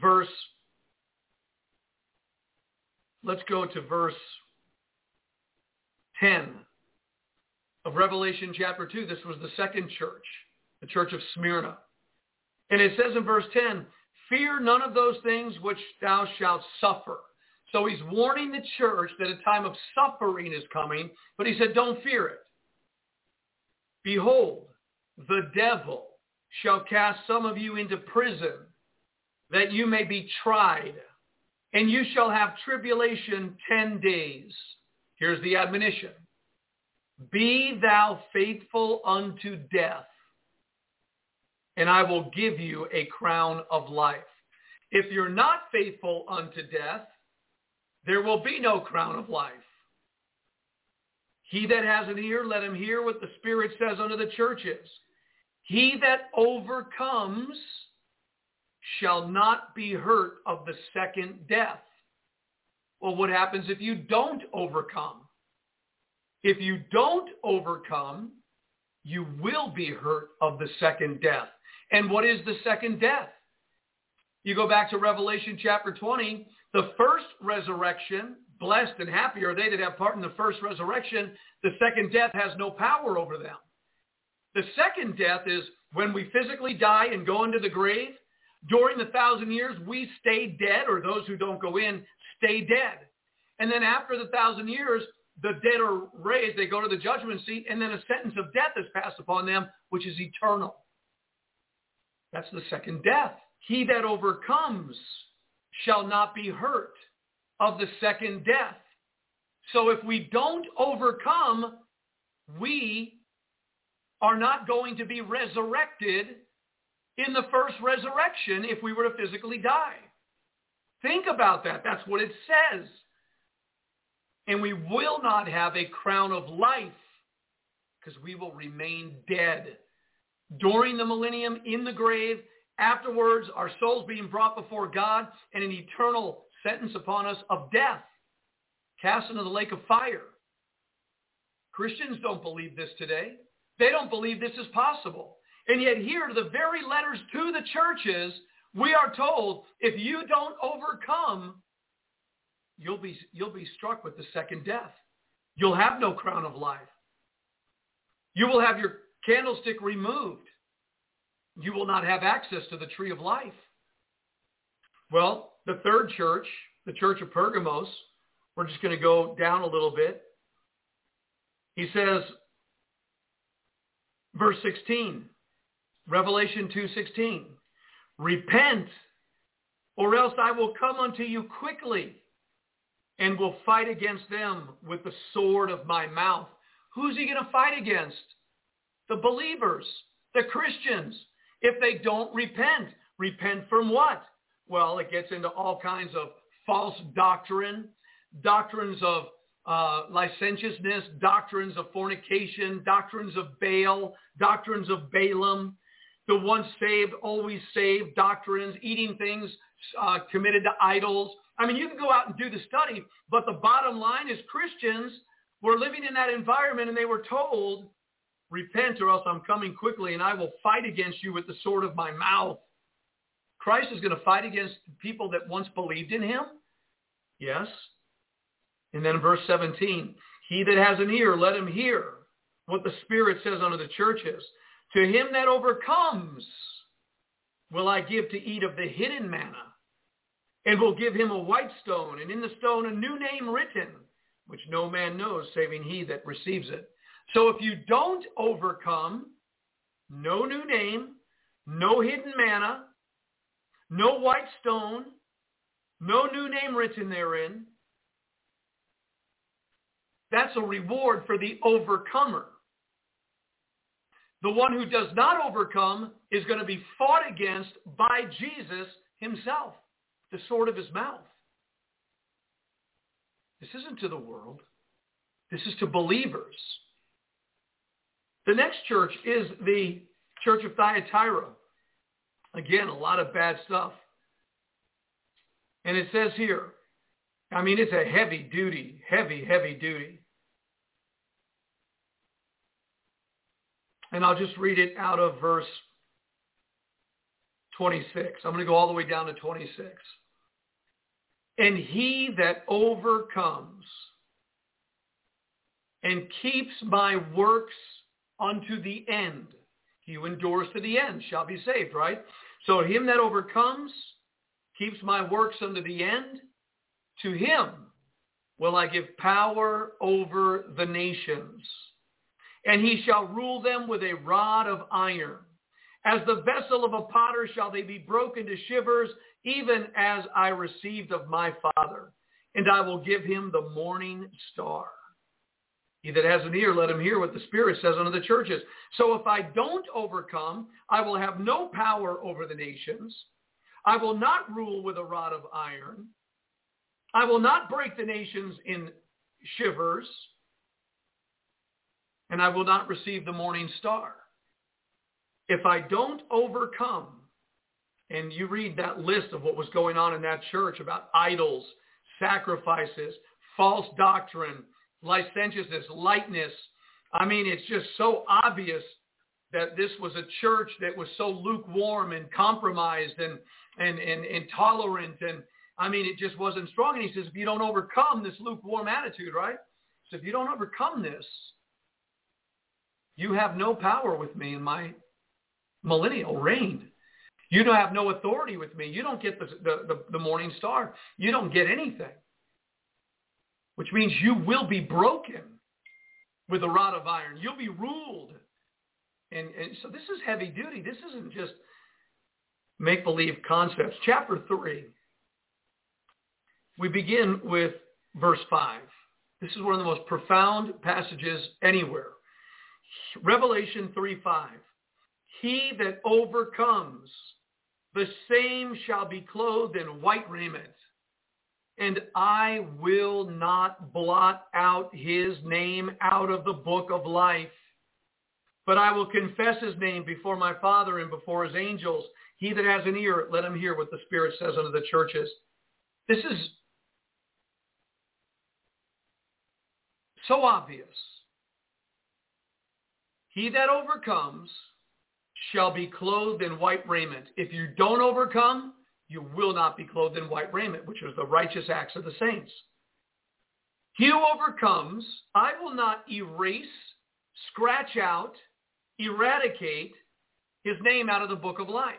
verse, let's go to verse 10 of Revelation chapter 2. This was the second church, the church of Smyrna. And it says in verse 10, fear none of those things which thou shalt suffer. So he's warning the church that a time of suffering is coming, but he said, don't fear it. Behold, the devil shall cast some of you into prison, that you may be tried, and you shall have tribulation ten days. Here's the admonition. Be thou faithful unto death, and I will give you a crown of life. If you're not faithful unto death, there will be no crown of life. He that has an ear, let him hear what the Spirit says unto the churches. He that overcomes shall not be hurt of the second death. Well, what happens if you don't overcome? If you don't overcome, you will be hurt of the second death. And what is the second death? You go back to Revelation chapter 20, the first resurrection, blessed and happy are they that have part in the first resurrection. The second death has no power over them. The second death is when we physically die and go into the grave. During the thousand years, we stay dead, or those who don't go in stay dead. And then after the thousand years, the dead are raised. They go to the judgment seat, and then a sentence of death is passed upon them, which is eternal. That's the second death. He that overcomes shall not be hurt of the second death. So if we don't overcome, we are not going to be resurrected in the first resurrection if we were to physically die. Think about that. That's what it says. And we will not have a crown of life because we will remain dead. During the millennium, in the grave, afterwards, our souls being brought before God and an eternal sentence upon us of death, cast into the lake of fire. Christians don't believe this today. They don't believe this is possible. And yet here, the very letters to the churches, we are told, if you don't overcome, you'll be, you'll be struck with the second death. You'll have no crown of life. You will have your candlestick removed. You will not have access to the tree of life. Well, the third church, the church of Pergamos, we're just going to go down a little bit. He says, verse 16, Revelation 2.16, Repent, or else I will come unto you quickly and will fight against them with the sword of my mouth. Who's he going to fight against? The believers, the Christians. If they don't repent, repent from what? Well, it gets into all kinds of false doctrine, doctrines of uh, licentiousness, doctrines of fornication, doctrines of Baal, doctrines of Balaam, the once saved, always saved doctrines, eating things uh, committed to idols. I mean, you can go out and do the study, but the bottom line is Christians were living in that environment and they were told, repent or else I'm coming quickly and I will fight against you with the sword of my mouth. Christ is going to fight against people that once believed in him? Yes. And then verse 17, he that has an ear, let him hear what the Spirit says unto the churches. To him that overcomes will I give to eat of the hidden manna, and will give him a white stone, and in the stone a new name written, which no man knows, saving he that receives it. So if you don't overcome, no new name, no hidden manna, no white stone, no new name written therein, that's a reward for the overcomer. The one who does not overcome is going to be fought against by Jesus himself, the sword of his mouth. This isn't to the world. This is to believers. The next church is the church of Thyatira. Again, a lot of bad stuff. And it says here, I mean, it's a heavy duty, heavy, heavy duty. And I'll just read it out of verse 26. I'm going to go all the way down to 26. And he that overcomes and keeps my works unto the end, he who endures to the end shall be saved, right? So him that overcomes, keeps my works unto the end, to him will I give power over the nations and he shall rule them with a rod of iron. As the vessel of a potter shall they be broken to shivers, even as I received of my Father. And I will give him the morning star. He that has an ear, let him hear what the Spirit says unto the churches. So if I don't overcome, I will have no power over the nations. I will not rule with a rod of iron. I will not break the nations in shivers and I will not receive the morning star. If I don't overcome, and you read that list of what was going on in that church about idols, sacrifices, false doctrine, licentiousness, lightness. I mean, it's just so obvious that this was a church that was so lukewarm and compromised and, and, and intolerant. And I mean, it just wasn't strong. And he says, if you don't overcome this lukewarm attitude, right? So if you don't overcome this, you have no power with me in my millennial reign. You don't have no authority with me. You don't get the, the, the, the morning star. You don't get anything. Which means you will be broken with a rod of iron. You'll be ruled. And, and so this is heavy duty. This isn't just make-believe concepts. Chapter 3, we begin with verse 5. This is one of the most profound passages anywhere. Revelation 3.5. He that overcomes, the same shall be clothed in white raiment. And I will not blot out his name out of the book of life. But I will confess his name before my Father and before his angels. He that has an ear, let him hear what the Spirit says unto the churches. This is so obvious. He that overcomes shall be clothed in white raiment. If you don't overcome, you will not be clothed in white raiment, which is the righteous acts of the saints. He who overcomes, I will not erase, scratch out, eradicate his name out of the book of life.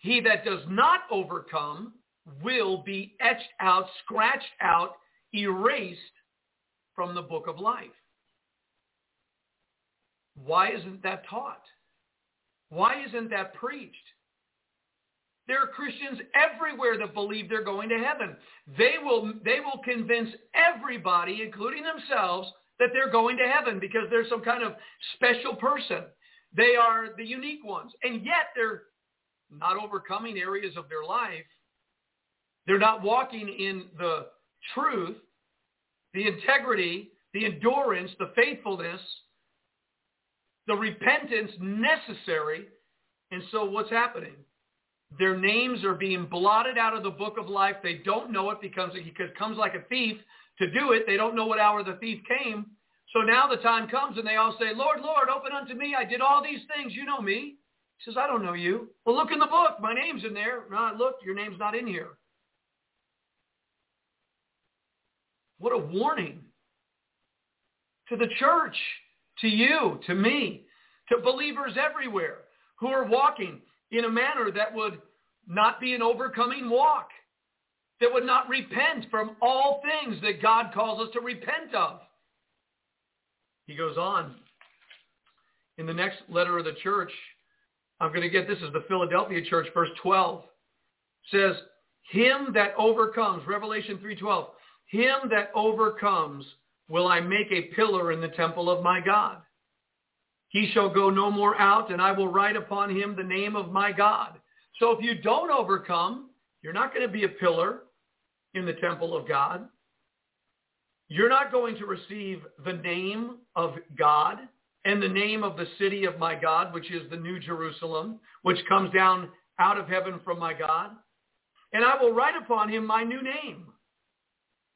He that does not overcome will be etched out, scratched out, erased from the book of life. Why isn't that taught? Why isn't that preached? There are Christians everywhere that believe they're going to heaven. They will, they will convince everybody, including themselves, that they're going to heaven because they're some kind of special person. They are the unique ones. And yet they're not overcoming areas of their life. They're not walking in the truth, the integrity, the endurance, the faithfulness, the repentance necessary. And so what's happening? Their names are being blotted out of the book of life. They don't know it because it comes like a thief to do it. They don't know what hour the thief came. So now the time comes and they all say, Lord, Lord, open unto me. I did all these things. You know me. He says, I don't know you. Well, look in the book. My name's in there. No, look, your name's not in here. What a warning to the church, to you, to me, to believers everywhere who are walking in a manner that would not be an overcoming walk, that would not repent from all things that God calls us to repent of. He goes on. In the next letter of the church, I'm going to get this is the Philadelphia church, verse 12, says, him that overcomes, Revelation 3.12, him that overcomes will I make a pillar in the temple of my God. He shall go no more out, and I will write upon him the name of my God. So if you don't overcome, you're not going to be a pillar in the temple of God. You're not going to receive the name of God and the name of the city of my God, which is the New Jerusalem, which comes down out of heaven from my God. And I will write upon him my new name.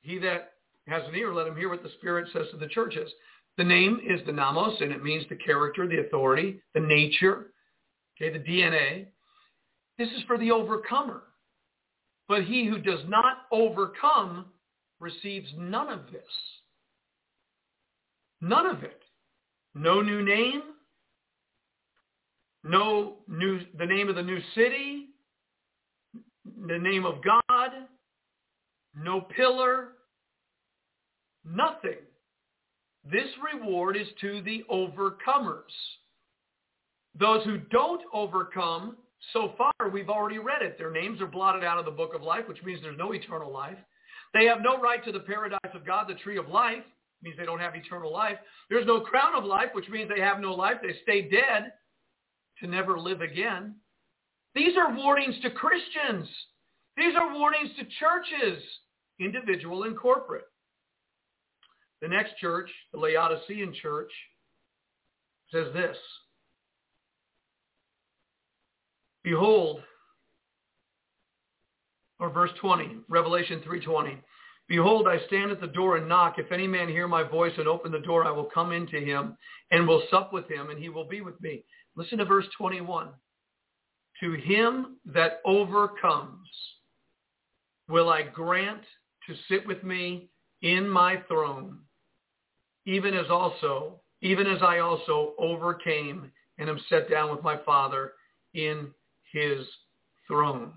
He that has an ear, let him hear what the Spirit says to the churches. The name is the namos, and it means the character, the authority, the nature, okay, the DNA. This is for the overcomer. But he who does not overcome receives none of this. None of it. No new name, no new, the name of the new city, the name of God, no pillar, nothing. This reward is to the overcomers. Those who don't overcome, so far we've already read it. Their names are blotted out of the book of life, which means there's no eternal life. They have no right to the paradise of God, the tree of life, means they don't have eternal life. There's no crown of life, which means they have no life. They stay dead to never live again. These are warnings to Christians. These are warnings to churches, individual and corporate. The next church, the Laodicean church, says this. Behold, or verse 20, Revelation 3.20. Behold, I stand at the door and knock. If any man hear my voice and open the door, I will come into him and will sup with him, and he will be with me. Listen to verse 21. To him that overcomes will I grant to sit with me in my throne, even as also, even as I also overcame and am set down with my Father in his throne.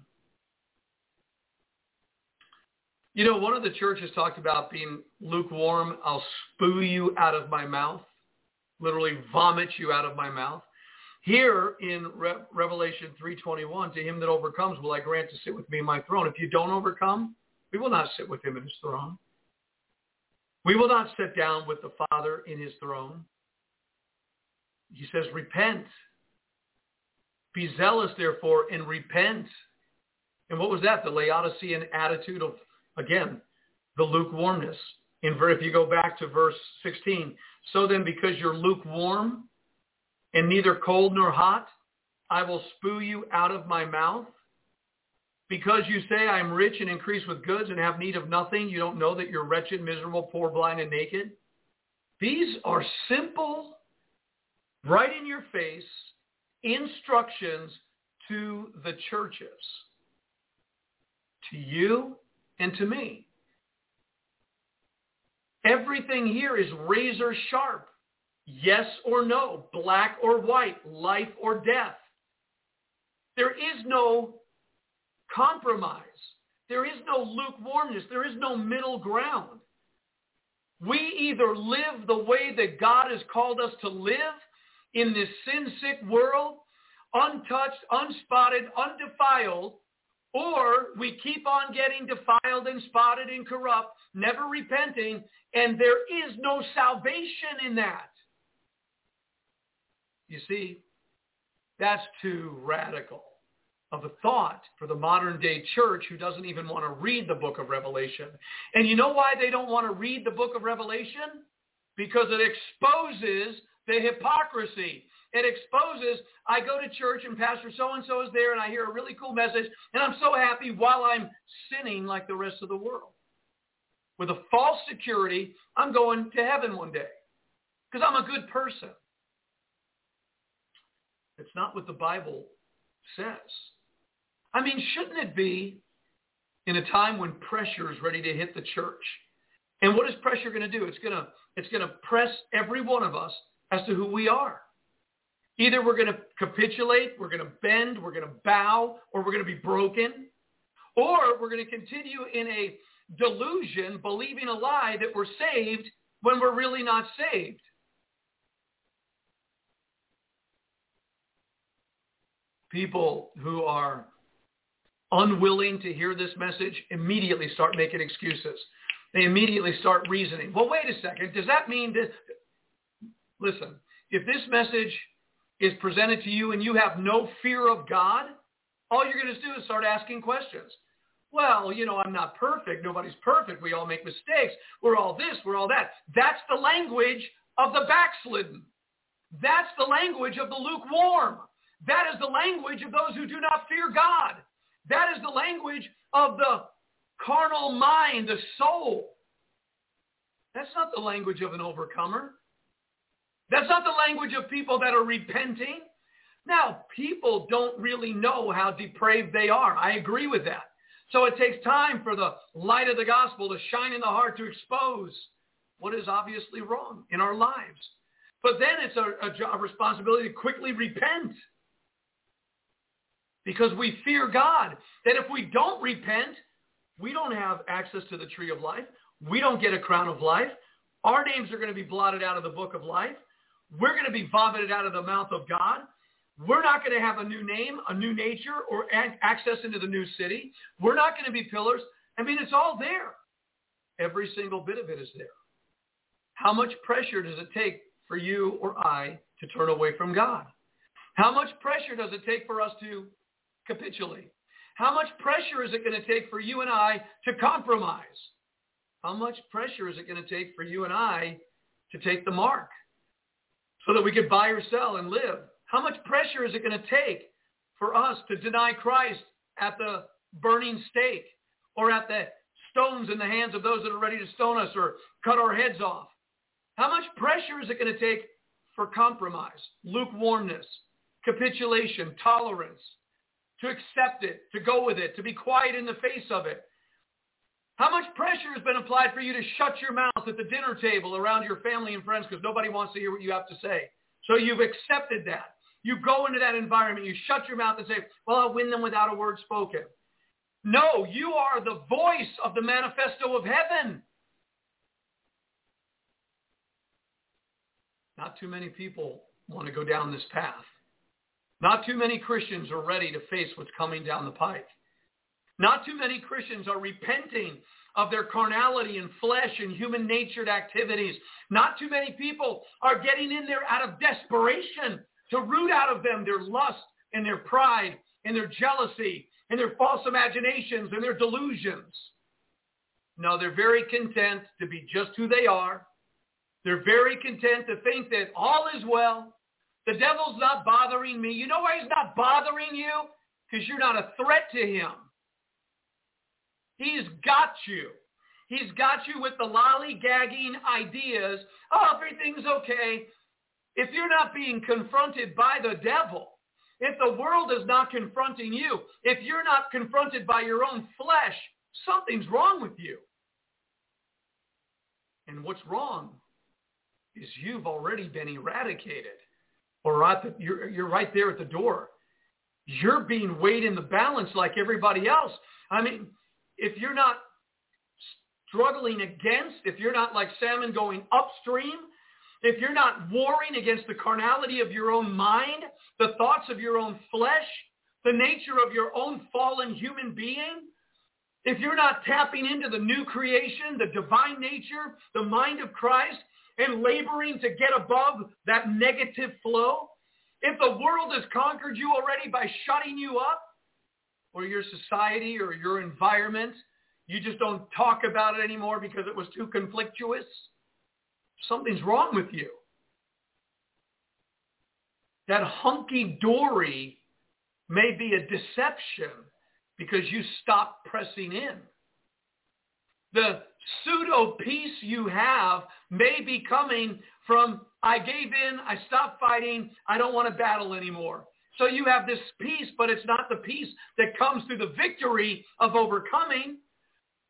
You know, one of the churches talked about being lukewarm. I'll spew you out of my mouth, literally vomit you out of my mouth. Here in Re- Revelation 3.21, to him that overcomes will I grant to sit with me in my throne. If you don't overcome, we will not sit with him in his throne. We will not sit down with the Father in his throne. He says, repent. Be zealous, therefore, and repent. And what was that? The Laodicean attitude of, again, the lukewarmness. In, if you go back to verse 16, so then because you're lukewarm and neither cold nor hot, I will spew you out of my mouth. Because you say I am rich and increase with goods and have need of nothing, you don't know that you're wretched, miserable, poor, blind, and naked. These are simple, right in your face instructions to the churches, to you and to me. Everything here is razor sharp. Yes or no, black or white, life or death. There is no compromise. There is no lukewarmness. There is no middle ground. We either live the way that God has called us to live in this sin-sick world, untouched, unspotted, undefiled, or we keep on getting defiled and spotted and corrupt, never repenting, and there is no salvation in that. You see, that's too radical of a thought for the modern day church who doesn't even want to read the book of Revelation. And you know why they don't want to read the book of Revelation? Because it exposes the hypocrisy. It exposes, I go to church and Pastor so-and-so is there and I hear a really cool message and I'm so happy while I'm sinning like the rest of the world. With a false security, I'm going to heaven one day. because I'm a good person. It's not what the Bible says. I mean, shouldn't it be in a time when pressure is ready to hit the church? And what is pressure going to do? It's going to, it's going to press every one of us as to who we are. Either we're going to capitulate, we're going to bend, we're going to bow, or we're going to be broken. Or we're going to continue in a delusion, believing a lie that we're saved when we're really not saved. People who are unwilling to hear this message immediately start making excuses. They immediately start reasoning. Well, wait a second. Does that mean that? Listen, if this message is presented to you and you have no fear of God, all you're going to do is start asking questions. Well, you know, I'm not perfect. Nobody's perfect. We all make mistakes. We're all this. We're all that. That's the language of the backslidden. That's the language of the lukewarm. That is the language of those who do not fear God. That is the language of the carnal mind, the soul. That's not the language of an overcomer. That's not the language of people that are repenting. Now, people don't really know how depraved they are. I agree with that. So it takes time for the light of the gospel to shine in the heart to expose what is obviously wrong in our lives. But then it's a, a, a responsibility to quickly repent because we fear God. That if we don't repent, we don't have access to the tree of life. We don't get a crown of life. Our names are going to be blotted out of the book of life. We're going to be vomited out of the mouth of God. We're not going to have a new name, a new nature, or access into the new city. We're not going to be pillars. I mean, it's all there. Every single bit of it is there. How much pressure does it take for you or I to turn away from God? How much pressure does it take for us to capitulate? How much pressure is it going to take for you and I to compromise? How much pressure is it going to take for you and I to take the mark so that we could buy or sell and live? How much pressure is it going to take for us to deny Christ at the burning stake or at the stones in the hands of those that are ready to stone us or cut our heads off? How much pressure is it going to take for compromise, lukewarmness, capitulation, tolerance, to accept it, to go with it, to be quiet in the face of it? How much pressure has been applied for you to shut your mouth at the dinner table around your family and friends because nobody wants to hear what you have to say? So you've accepted that. You go into that environment, you shut your mouth and say, well, I'll win them without a word spoken. No, you are the voice of the manifesto of heaven. Not too many people want to go down this path. Not too many Christians are ready to face what's coming down the pike. Not too many Christians are repenting of their carnality and flesh and human-natured activities. Not too many people are getting in there out of desperation to root out of them their lust and their pride and their jealousy and their false imaginations and their delusions. No, they're very content to be just who they are. They're very content to think that all is well. The devil's not bothering me. You know why he's not bothering you? Because you're not a threat to him. He's got you. He's got you with the lollygagging ideas. Oh, everything's okay. If you're not being confronted by the devil, if the world is not confronting you, if you're not confronted by your own flesh, something's wrong with you. And what's wrong is you've already been eradicated. Or at the, you're, you're right there at the door. You're being weighed in the balance like everybody else. I mean, if you're not struggling against, if you're not like salmon going upstream, if you're not warring against the carnality of your own mind, the thoughts of your own flesh, the nature of your own fallen human being, if you're not tapping into the new creation, the divine nature, the mind of Christ, and laboring to get above that negative flow, if the world has conquered you already by shutting you up, or your society or your environment, you just don't talk about it anymore because it was too conflictuous, something's wrong with you. That hunky-dory may be a deception because you stop pressing in. The pseudo peace you have may be coming from I gave in. I stopped fighting. I don't want to battle anymore. So you have this peace, but it's not the peace that comes through the victory of overcoming.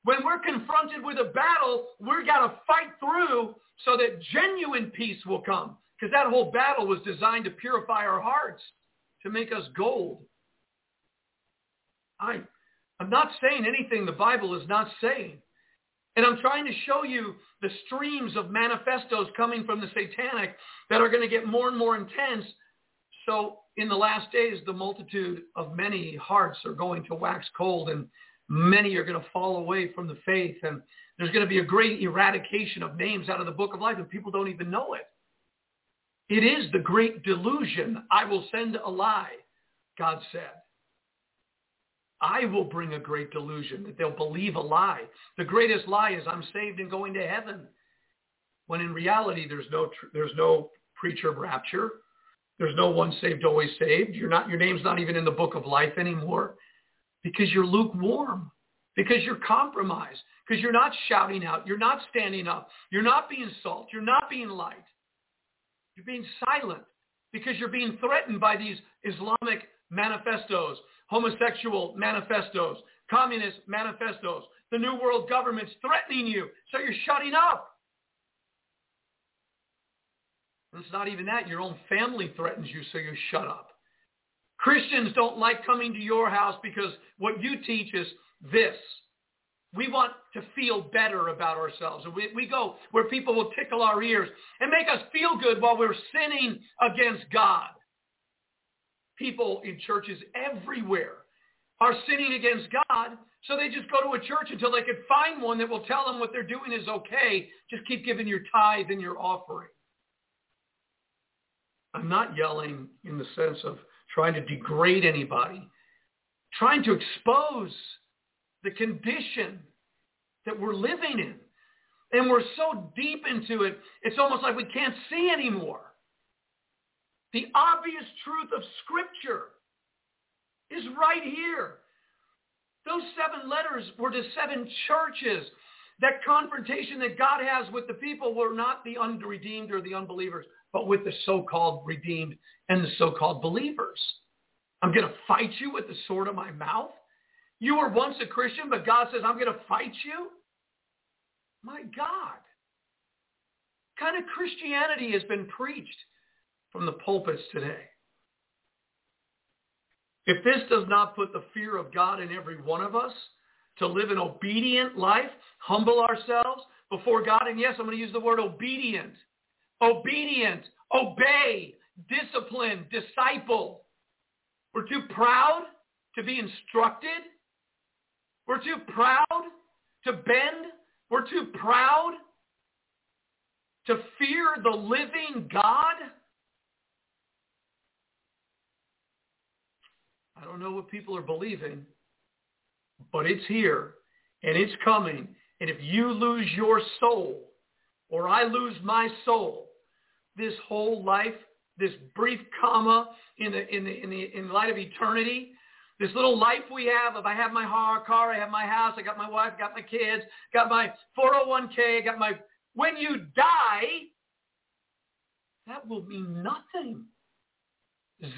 When we're confronted with a battle, we've got to fight through so that genuine peace will come. Because that whole battle was designed to purify our hearts, to make us gold. I, I'm not saying anything the Bible is not saying. And I'm trying to show you the streams of manifestos coming from the satanic that are going to get more and more intense. So in the last days, the multitude of many hearts are going to wax cold and many are going to fall away from the faith. And there's going to be a great eradication of names out of the book of life and people don't even know it. It is the great delusion. I will send a lie, God said. I will bring a great delusion that they'll believe a lie. The greatest lie is I'm saved and going to heaven. When in reality, there's no, there's no preacher of rapture. There's no one saved, always saved. You're not, your name's not even in the book of life anymore because you're lukewarm, because you're compromised, because you're not shouting out. You're not standing up. You're not being salt. You're not being light. You're being silent because you're being threatened by these Islamic manifestos homosexual manifestos, communist manifestos, the New World government's threatening you, so you're shutting up. And it's not even that. Your own family threatens you, so you shut up. Christians don't like coming to your house because what you teach is this. We want to feel better about ourselves. And we, we go where people will tickle our ears and make us feel good while we're sinning against God people in churches everywhere are sinning against God, so they just go to a church until they can find one that will tell them what they're doing is okay. Just keep giving your tithe and your offering. I'm not yelling in the sense of trying to degrade anybody, trying to expose the condition that we're living in. And we're so deep into it, it's almost like we can't see anymore. The obvious truth of Scripture is right here. Those seven letters were to seven churches. That confrontation that God has with the people were not the unredeemed or the unbelievers, but with the so-called redeemed and the so-called believers. I'm going to fight you with the sword of my mouth. You were once a Christian, but God says, I'm going to fight you? My God. What kind of Christianity has been preached from the pulpits today. If this does not put the fear of God in every one of us to live an obedient life, humble ourselves before God, and yes, I'm going to use the word obedient, obedient, obey, discipline, disciple. We're too proud to be instructed. We're too proud to bend. We're too proud to fear the living God. I don't know what people are believing, but it's here and it's coming. And if you lose your soul or I lose my soul, this whole life, this brief comma in the, in the, in the, in light of eternity, this little life we have of I have my car, I have my house, I got my wife, got my kids, got my 401k, got my, when you die, that will mean nothing.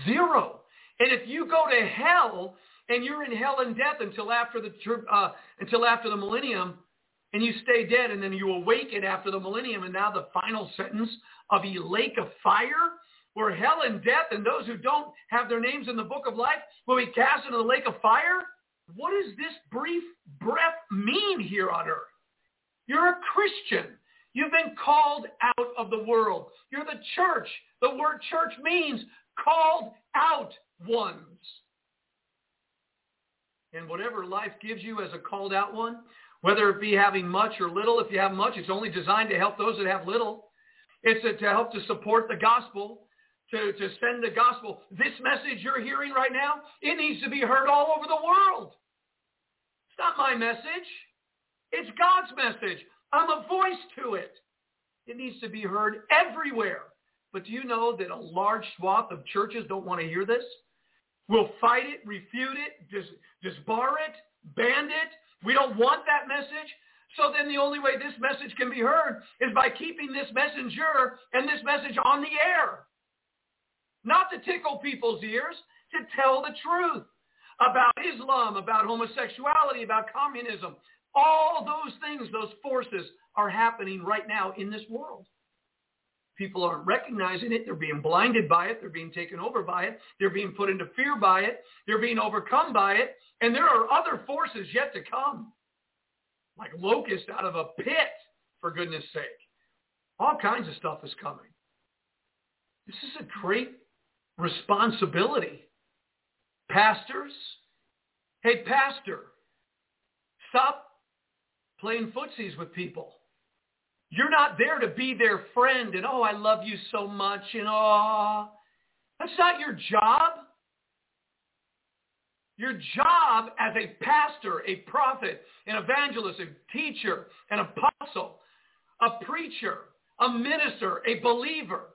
Zero. And if you go to hell and you're in hell and death until after the uh, until after the millennium, and you stay dead, and then you awaken after the millennium, and now the final sentence of a lake of fire, where hell and death and those who don't have their names in the book of life will be cast into the lake of fire. What does this brief breath mean here on earth? You're a Christian. You've been called out of the world. You're the church. The word church means called out ones. And whatever life gives you as a called out one, whether it be having much or little, if you have much, it's only designed to help those that have little. It's to help to support the gospel, to, to send the gospel. This message you're hearing right now, it needs to be heard all over the world. It's not my message. It's God's message. I'm a voice to it. It needs to be heard everywhere. But do you know that a large swath of churches don't want to hear this? We'll fight it, refute it, dis- disbar it, ban it. We don't want that message. So then the only way this message can be heard is by keeping this messenger and this message on the air. Not to tickle people's ears, to tell the truth about Islam, about homosexuality, about communism. All those things, those forces are happening right now in this world. People aren't recognizing it. They're being blinded by it. They're being taken over by it. They're being put into fear by it. They're being overcome by it. And there are other forces yet to come, like locusts out of a pit, for goodness sake. All kinds of stuff is coming. This is a great responsibility. Pastors, hey, pastor, stop playing footsies with people. You're not there to be their friend and, oh, I love you so much and, oh, that's not your job. Your job as a pastor, a prophet, an evangelist, a teacher, an apostle, a preacher, a minister, a believer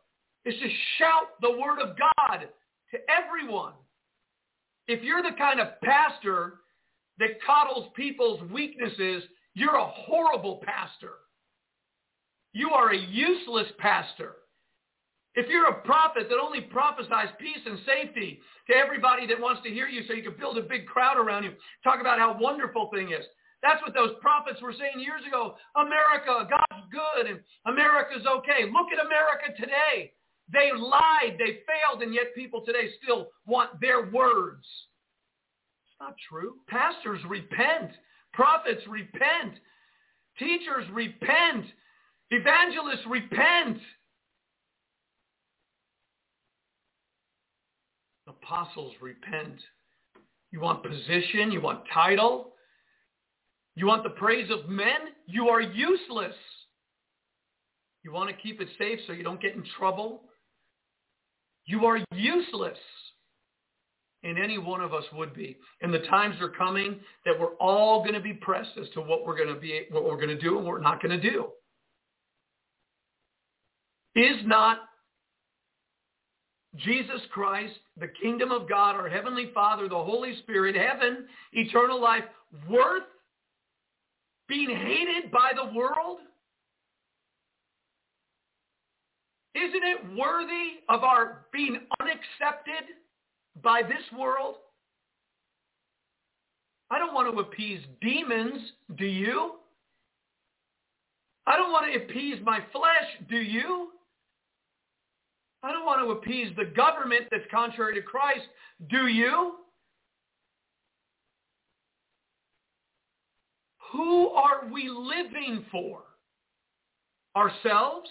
is to shout the word of God to everyone. If you're the kind of pastor that coddles people's weaknesses, you're a horrible pastor. You are a useless pastor. If you're a prophet that only prophesies peace and safety to everybody that wants to hear you so you can build a big crowd around you, talk about how wonderful thing is. That's what those prophets were saying years ago. America, God's good and America's okay. Look at America today. They lied, they failed, and yet people today still want their words. It's not true. Pastors repent. Prophets repent. Teachers repent. Evangelists repent. Apostles repent. You want position? You want title? You want the praise of men? You are useless. You want to keep it safe so you don't get in trouble? You are useless. And any one of us would be. And the times are coming that we're all going to be pressed as to what we're going to be, what we're going to do and what we're not going to do. Is not Jesus Christ, the kingdom of God, our heavenly Father, the Holy Spirit, heaven, eternal life, worth being hated by the world? Isn't it worthy of our being unaccepted by this world? I don't want to appease demons, do you? I don't want to appease my flesh, do you? I don't want to appease the government that's contrary to Christ, do you? Who are we living for? Ourselves?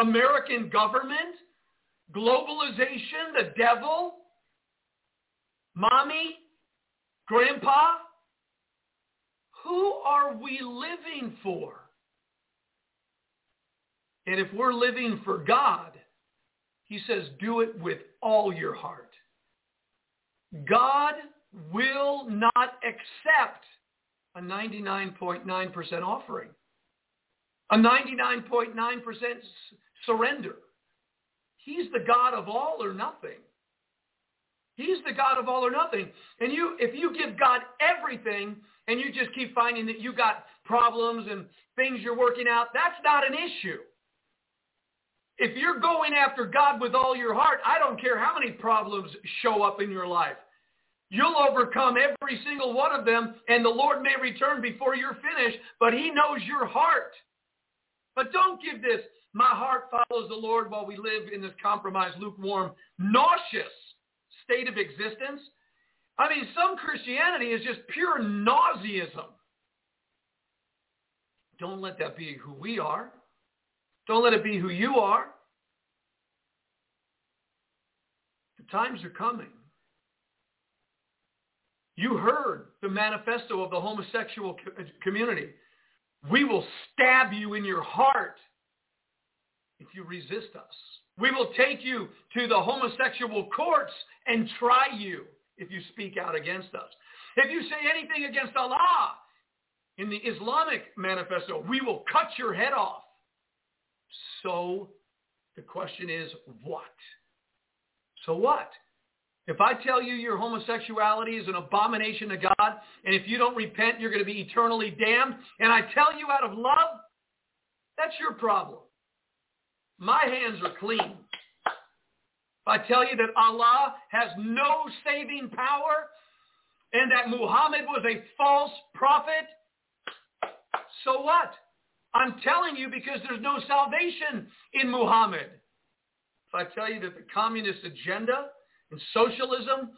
American government, globalization, the devil, mommy, grandpa. Who are we living for? And if we're living for God, he says, do it with all your heart. God will not accept a 99.9% offering a 99.9% surrender. He's the God of all or nothing. He's the God of all or nothing. And you, if you give God everything and you just keep finding that you got problems and things you're working out, that's not an issue. If you're going after God with all your heart, I don't care how many problems show up in your life. You'll overcome every single one of them, and the Lord may return before you're finished, but he knows your heart. But don't give this, my heart follows the Lord while we live in this compromised, lukewarm, nauseous state of existence. I mean, some Christianity is just pure nauseism. Don't let that be who we are. Don't let it be who you are. The times are coming. You heard the manifesto of the homosexual community. We will stab you in your heart if you resist us. We will take you to the homosexual courts and try you if you speak out against us. If you say anything against Allah in the Islamic manifesto, we will cut your head off. So the question is what? So what? If I tell you your homosexuality is an abomination to God, and if you don't repent, you're going to be eternally damned, and I tell you out of love, that's your problem. My hands are clean. If I tell you that Allah has no saving power and that Muhammad was a false prophet, so what? I'm telling you because there's no salvation in Muhammad. If I tell you that the communist agenda and socialism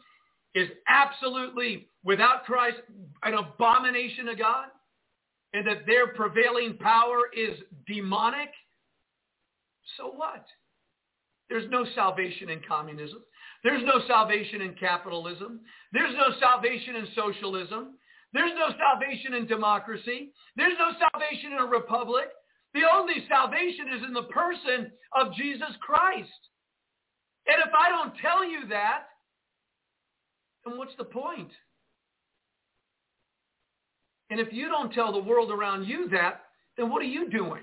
is absolutely, without Christ, an abomination to God, and that their prevailing power is demonic, so what? There's no salvation in communism. There's no salvation in capitalism. There's no salvation in socialism. There's no salvation in democracy. There's no salvation in a republic. The only salvation is in the person of Jesus Christ. And if I don't tell you that, then what's the point? And if you don't tell the world around you that, then what are you doing?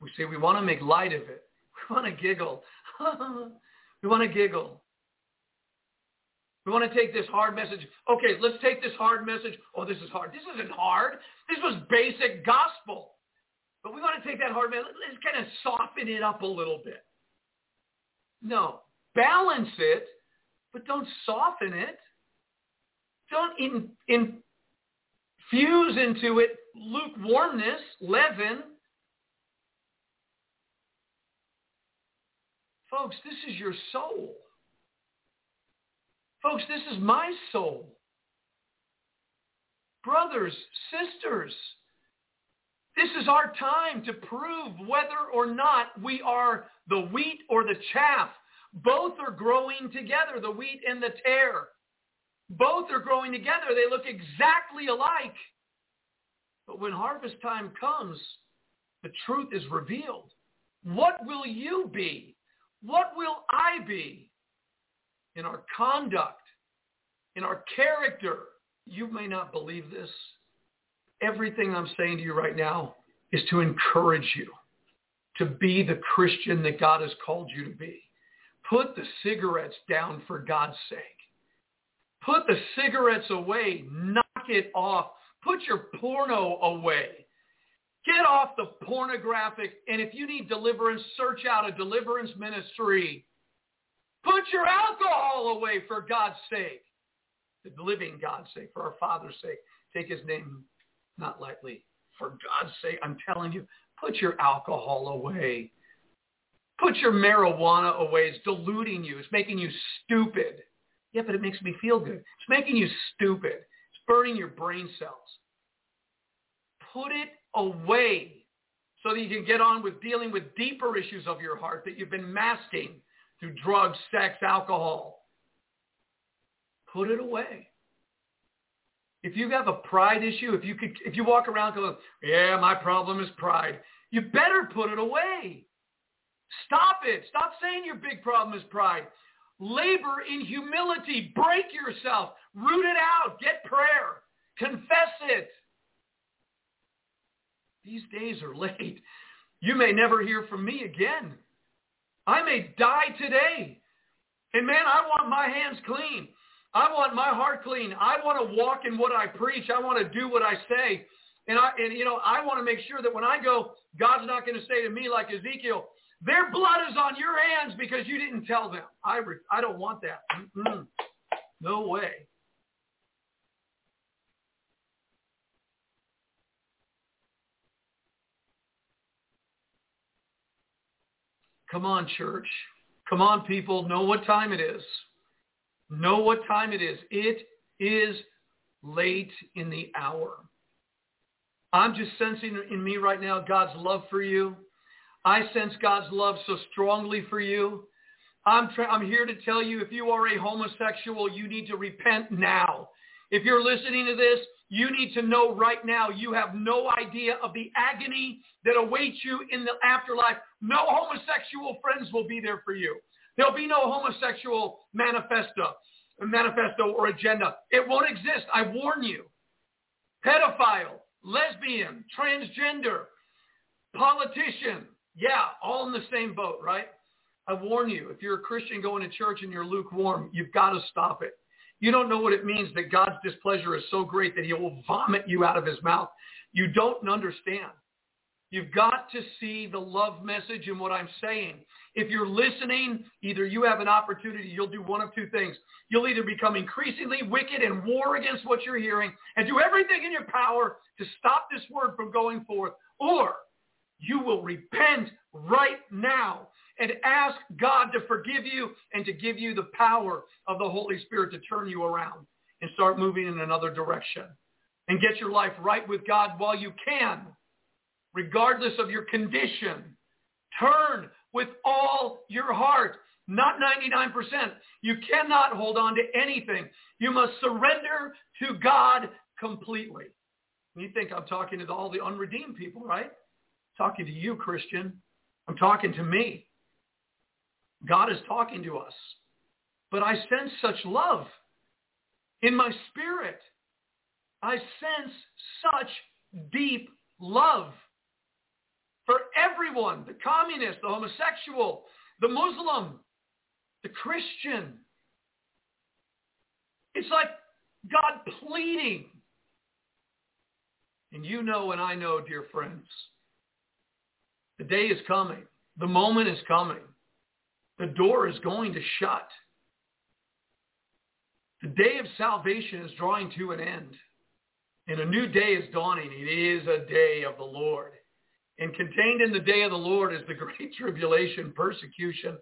We say we want to make light of it. [laughs] We want to giggle. [laughs] we want to giggle. We want to take this hard message. Okay, let's take this hard message. Oh, this is hard. This isn't hard. This was basic gospel. But we want to take that hard message. Let's kind of soften it up a little bit. No. Balance it, but don't soften it. Don't in, infuse into it lukewarmness, leaven. Folks, this is your soul. Folks, this is my soul. Brothers, sisters, this is our time to prove whether or not we are the wheat or the chaff. Both are growing together, the wheat and the tare. Both are growing together. They look exactly alike. But when harvest time comes, the truth is revealed. What will you be? What will I be? In our conduct, in our character. You may not believe this. Everything I'm saying to you right now is to encourage you to be the Christian that God has called you to be. Put the cigarettes down for God's sake. Put the cigarettes away. Knock it off. Put your porno away. Get off the pornographic. And if you need deliverance, search out a deliverance ministry. Put your alcohol away for God's sake. The living God's sake, for our Father's sake. Take his name not lightly. For God's sake, I'm telling you, put your alcohol away. Put your marijuana away. It's deluding you. It's making you stupid. Yeah, but it makes me feel good. It's making you stupid. It's burning your brain cells. Put it away so that you can get on with dealing with deeper issues of your heart that you've been masking through drugs, sex, alcohol. Put it away. If you have a pride issue, if you could, if you walk around going, yeah, my problem is pride, you better put it away. Stop it. Stop saying your big problem is pride. Labor in humility. Break yourself. Root it out. Get prayer. Confess it. These days are late. You may never hear from me again. I may die today. And man, I want my hands clean. I want my heart clean. I want to walk in what I preach. I want to do what I say. And I and you know, I want to make sure that when I go, God's not going to say to me like Ezekiel, their blood is on your hands because you didn't tell them. I, re- I don't want that. Mm-mm. No way. Come on, church. Come on, people. Know what time it is. Know what time it is. It is late in the hour. I'm just sensing in me right now God's love for you. I sense God's love so strongly for you. I'm, tra- I'm here to tell you if you are a homosexual, you need to repent now. If you're listening to this, you need to know right now you have no idea of the agony that awaits you in the afterlife. No homosexual friends will be there for you. There'll be no homosexual manifesto, manifesto or agenda. It won't exist. I warn you. Pedophile, lesbian, transgender, politician, yeah, all in the same boat, right? I warn you, if you're a Christian going to church and you're lukewarm, you've got to stop it. You don't know what it means that God's displeasure is so great that he will vomit you out of his mouth. You don't understand. You've got to see the love message in what I'm saying. If you're listening, either you have an opportunity, you'll do one of two things. You'll either become increasingly wicked and war against what you're hearing and do everything in your power to stop this word from going forth, or you will repent right now and ask God to forgive you and to give you the power of the Holy Spirit to turn you around and start moving in another direction and get your life right with God while you can, regardless of your condition. Turn with all your heart, not 99%. You cannot hold on to anything. You must surrender to God completely. You think I'm talking to all the unredeemed people, right? I'm talking to you, Christian. I'm talking to me. God is talking to us. But I sense such love in my spirit. I sense such deep love for everyone, the communist, the homosexual, the Muslim, the Christian. It's like God pleading. And you know and I know, dear friends, the day is coming. The moment is coming the door is going to shut. The day of salvation is drawing to an end. And a new day is dawning. It is a day of the Lord. And contained in the day of the Lord is the [laughs] great tribulation, persecution,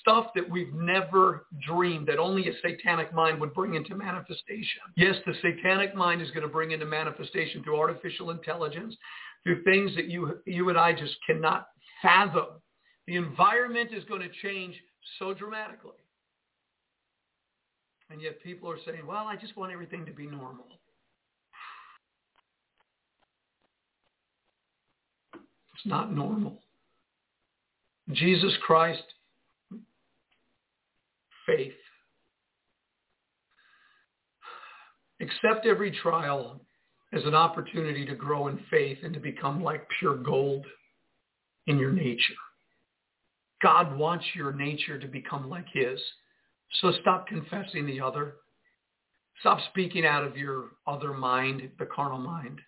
stuff that we've never dreamed that only a satanic mind would bring into manifestation. Yes, the satanic mind is going to bring into manifestation through artificial intelligence, through things that you, you and I just cannot fathom. The environment is going to change so dramatically. And yet people are saying, well, I just want everything to be normal. It's not normal. Jesus Christ, faith. Accept every trial as an opportunity to grow in faith and to become like pure gold in your nature. God wants your nature to become like his. So stop confessing the other. Stop speaking out of your other mind, the carnal mind.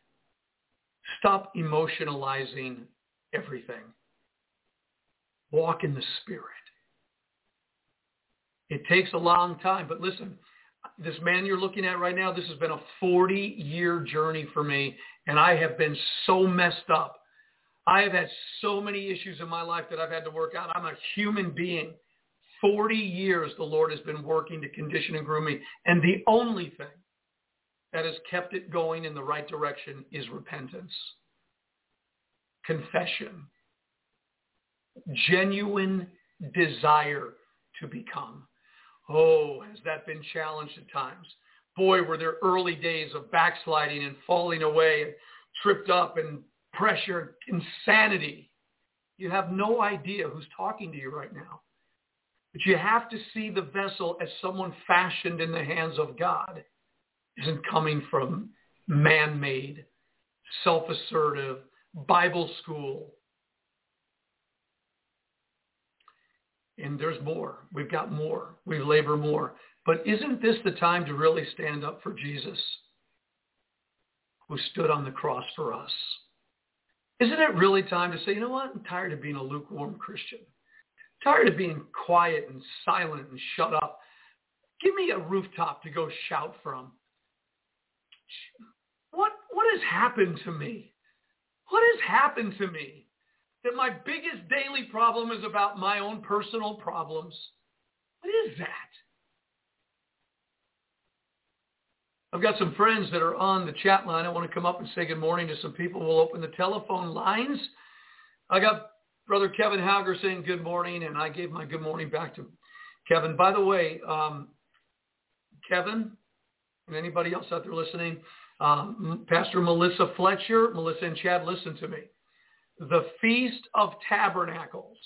Stop emotionalizing everything. Walk in the Spirit. It takes a long time, but listen, this man you're looking at right now, this has been a 40-year journey for me, and I have been so messed up I have had so many issues in my life that I've had to work out. I'm a human being. 40 years the Lord has been working to condition and groom me. And the only thing that has kept it going in the right direction is repentance, confession, genuine desire to become. Oh, has that been challenged at times? Boy, were there early days of backsliding and falling away and tripped up and pressure, insanity. You have no idea who's talking to you right now. But you have to see the vessel as someone fashioned in the hands of God. Isn't coming from man-made, self-assertive, Bible school. And there's more. We've got more. We labor more. But isn't this the time to really stand up for Jesus who stood on the cross for us? Isn't it really time to say, you know what? I'm tired of being a lukewarm Christian. I'm tired of being quiet and silent and shut up. Give me a rooftop to go shout from. What, what has happened to me? What has happened to me? That my biggest daily problem is about my own personal problems. What is that? I've got some friends that are on the chat line. I want to come up and say good morning to some people. We'll open the telephone lines. I got Brother Kevin Hauger saying good morning, and I gave my good morning back to Kevin. By the way, um, Kevin and anybody else out there listening, um, Pastor Melissa Fletcher, Melissa and Chad, listen to me. The Feast of Tabernacles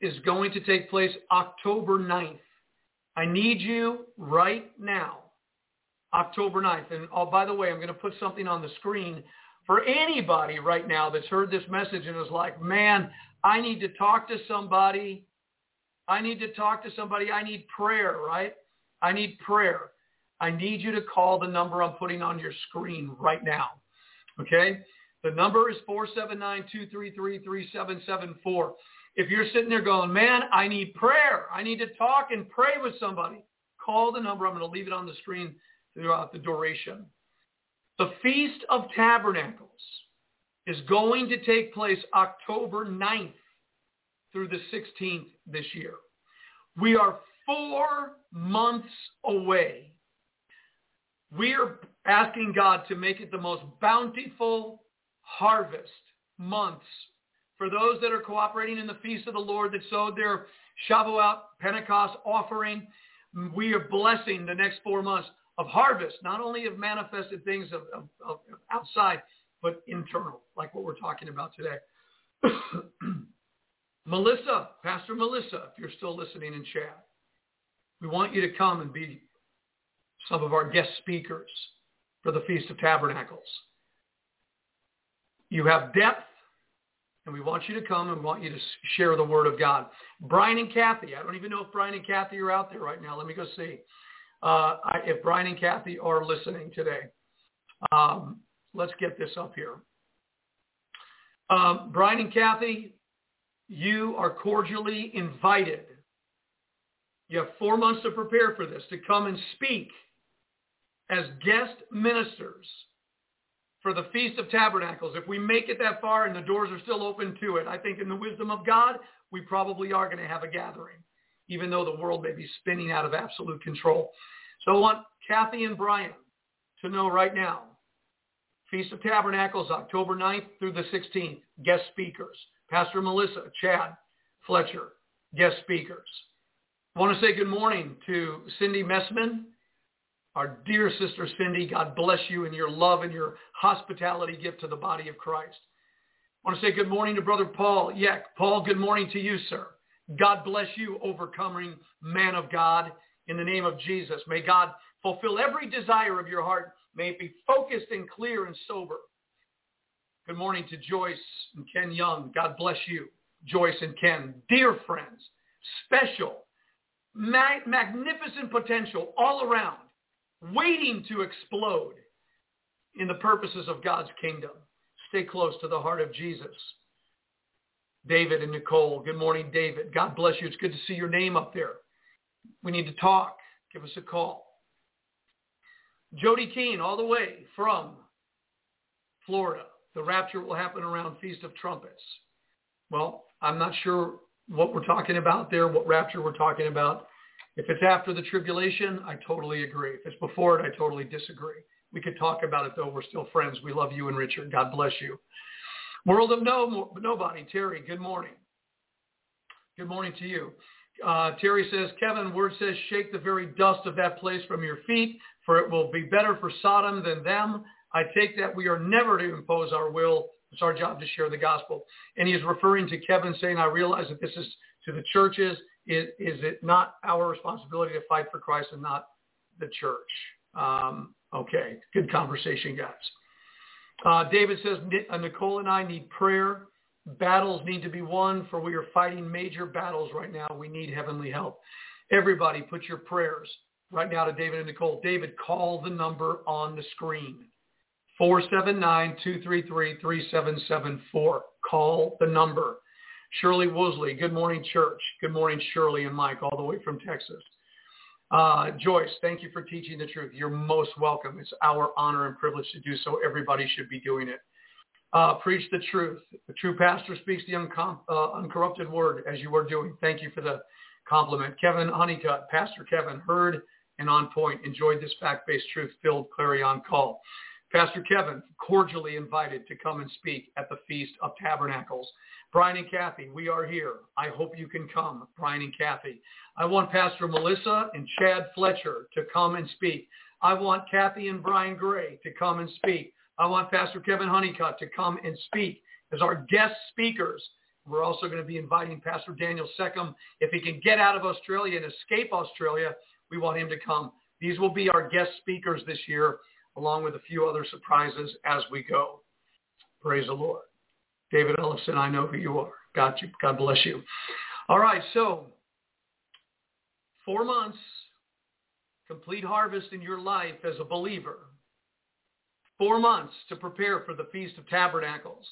is going to take place October 9th. I need you right now October 9th. And oh, by the way, I'm going to put something on the screen for anybody right now that's heard this message and is like, man, I need to talk to somebody I need to talk to somebody. I need prayer, right? I need prayer. I need you to call the number I'm putting on your screen right now. Okay? The number is 479-233-3774. If you're sitting there going, man, I need prayer. I need to talk and pray with somebody. Call the number. I'm going to leave it on the screen throughout the duration. The Feast of Tabernacles is going to take place October 9th through the 16th this year. We are four months away. We are asking God to make it the most bountiful harvest months for those that are cooperating in the feast of the Lord that sowed their Shavuot Pentecost offering. We are blessing the next four months of harvest, not only of manifested things of, of, of outside, but internal, like what we're talking about today. [clears throat] Melissa, Pastor Melissa, if you're still listening in chat, we want you to come and be some of our guest speakers for the Feast of Tabernacles. You have depth, and we want you to come and want you to share the Word of God. Brian and Kathy, I don't even know if Brian and Kathy are out there right now. Let me go see uh, I, if Brian and Kathy are listening today. Um, let's get this up here. Um, Brian and Kathy, you are cordially invited. You have four months to prepare for this, to come and speak as guest ministers for the Feast of Tabernacles. If we make it that far and the doors are still open to it, I think in the wisdom of God, we probably are going to have a gathering, even though the world may be spinning out of absolute control. So I want Kathy and Brian to know right now, Feast of Tabernacles, October 9th through the 16th, guest speakers. Pastor Melissa, Chad, Fletcher, guest speakers. I want to say good morning to Cindy Messman, our dear sister Cindy. God bless you and your love and your hospitality gift to the body of Christ. I want to say good morning to Brother Paul Yek. Paul, good morning to you, sir. God bless you, overcoming man of God, in the name of Jesus. May God fulfill every desire of your heart. May it be focused and clear and sober. Good morning to Joyce and Ken Young. God bless you, Joyce and Ken. Dear friends, special, mag- magnificent potential all around, waiting to explode in the purposes of God's kingdom. Stay close to the heart of Jesus. David and Nicole. Good morning, David. God bless you. It's good to see your name up there. We need to talk. Give us a call. Jody Keene, all the way from Florida. The rapture will happen around Feast of Trumpets. Well, I'm not sure what we're talking about there, what rapture we're talking about. If it's after the tribulation, I totally agree. If it's before it, I totally disagree. We could talk about it though. We're still friends. We love you and Richard. God bless you. World of no, Nobody, Terry, good morning. Good morning to you. Uh, Terry says, Kevin, word says, shake the very dust of that place from your feet, for it will be better for Sodom than them. I take that we are never to impose our will. It's our job to share the gospel. And he is referring to Kevin saying, I realize that this is to the churches. Is, is it not our responsibility to fight for Christ and not the church? Um, okay, good conversation, guys. Uh, David says, Nicole and I need prayer. Battles need to be won, for we are fighting major battles right now. We need heavenly help. Everybody put your prayers right now to David and Nicole. David, call the number on the screen. 479-233-3774. Call the number. Shirley Woosley, good morning, church. Good morning, Shirley and Mike, all the way from Texas. Uh, Joyce, thank you for teaching the truth. You're most welcome. It's our honor and privilege to do so. Everybody should be doing it. Uh, preach the truth. The true pastor speaks the uncom- uh, uncorrupted word as you are doing. Thank you for the compliment. Kevin Honeycutt, Pastor Kevin, heard and on point. Enjoyed this fact-based truth-filled clarion call. Pastor Kevin, cordially invited to come and speak at the Feast of Tabernacles. Brian and Kathy, we are here. I hope you can come, Brian and Kathy. I want Pastor Melissa and Chad Fletcher to come and speak. I want Kathy and Brian Gray to come and speak. I want Pastor Kevin Honeycutt to come and speak as our guest speakers. We're also going to be inviting Pastor Daniel Seckham. If he can get out of Australia and escape Australia, we want him to come. These will be our guest speakers this year, along with a few other surprises as we go. Praise the Lord. David Ellison, I know who you are. God, you, God bless you. All right, so Four months, complete harvest in your life as a believer. Four months to prepare for the Feast of Tabernacles.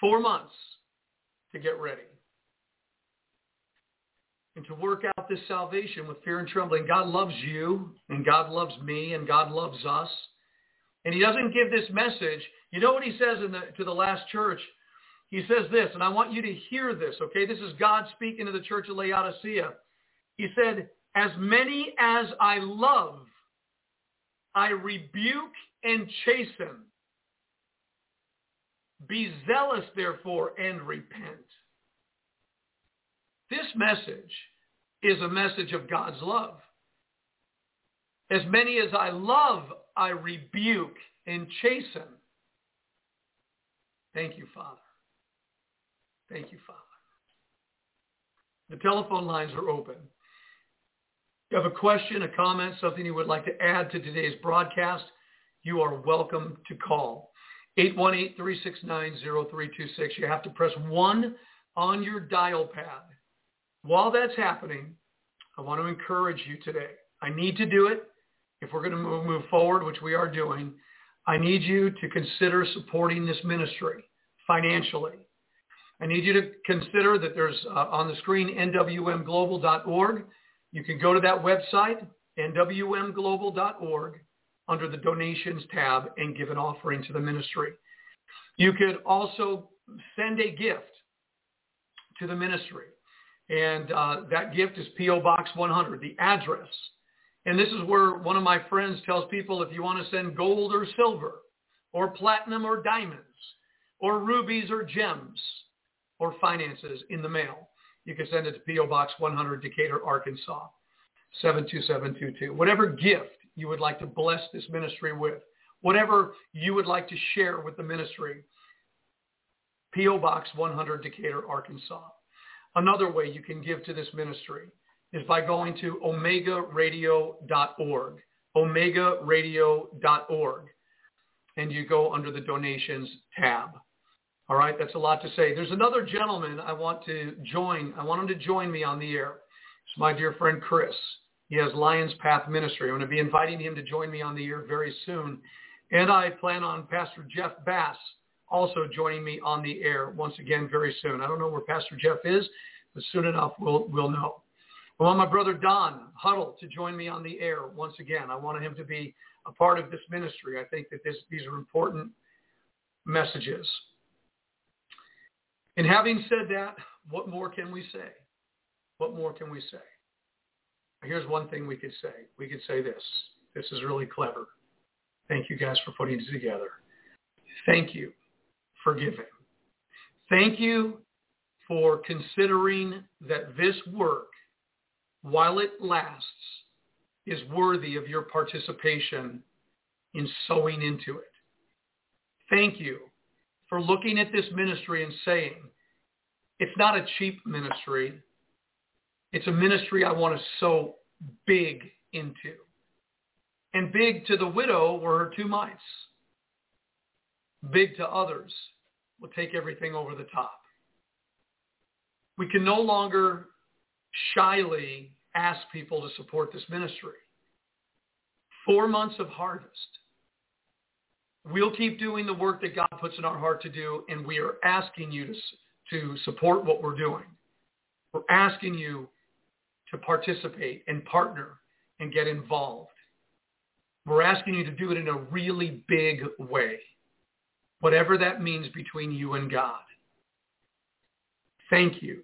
Four months to get ready. And to work out this salvation with fear and trembling. God loves you, and God loves me, and God loves us. And he doesn't give this message. You know what he says in the, to the last church? He says this, and I want you to hear this, okay? This is God speaking to the church of Laodicea. He said, as many as I love, I rebuke and chasten. Be zealous, therefore, and repent. This message is a message of God's love. As many as I love, I rebuke and chasten. Thank you, Father. Thank you, Father. The telephone lines are open. If you have a question, a comment, something you would like to add to today's broadcast, you are welcome to call. 818-369-0326. You have to press 1 on your dial pad. While that's happening, I want to encourage you today. I need to do it if we're going to move, move forward, which we are doing. I need you to consider supporting this ministry financially. I need you to consider that there's uh, on the screen nwmglobal.org. You can go to that website, nwmglobal.org, under the donations tab and give an offering to the ministry. You could also send a gift to the ministry. And uh, that gift is P.O. Box 100, the address. And this is where one of my friends tells people if you want to send gold or silver or platinum or diamonds or rubies or gems or finances in the mail, you can send it to P.O. Box 100, Decatur, Arkansas, 72722. Whatever gift you would like to bless this ministry with, whatever you would like to share with the ministry, P.O. Box 100, Decatur, Arkansas. Another way you can give to this ministry is by going to omegaradio.org, omegaradio.org, and you go under the donations tab. All right, that's a lot to say. There's another gentleman I want to join. I want him to join me on the air. It's my dear friend Chris. He has Lions Path Ministry. I'm going to be inviting him to join me on the air very soon. And I plan on Pastor Jeff Bass also joining me on the air once again very soon. I don't know where Pastor Jeff is, but soon enough we'll, we'll know. I want my brother Don Huddle to join me on the air once again. I want him to be a part of this ministry. I think that this, these are important messages. And having said that, what more can we say? What more can we say? Here's one thing we could say. We could say this. This is really clever. Thank you guys for putting it together. Thank you for giving. Thank you for considering that this work, while it lasts, is worthy of your participation in sowing into it. Thank you for looking at this ministry and saying, it's not a cheap ministry. It's a ministry I want to sow big into. And big to the widow were her two mites. Big to others will take everything over the top. We can no longer shyly ask people to support this ministry. Four months of harvest. We'll keep doing the work that God puts in our heart to do, and we are asking you to, to support what we're doing. We're asking you to participate and partner and get involved. We're asking you to do it in a really big way, whatever that means between you and God. Thank you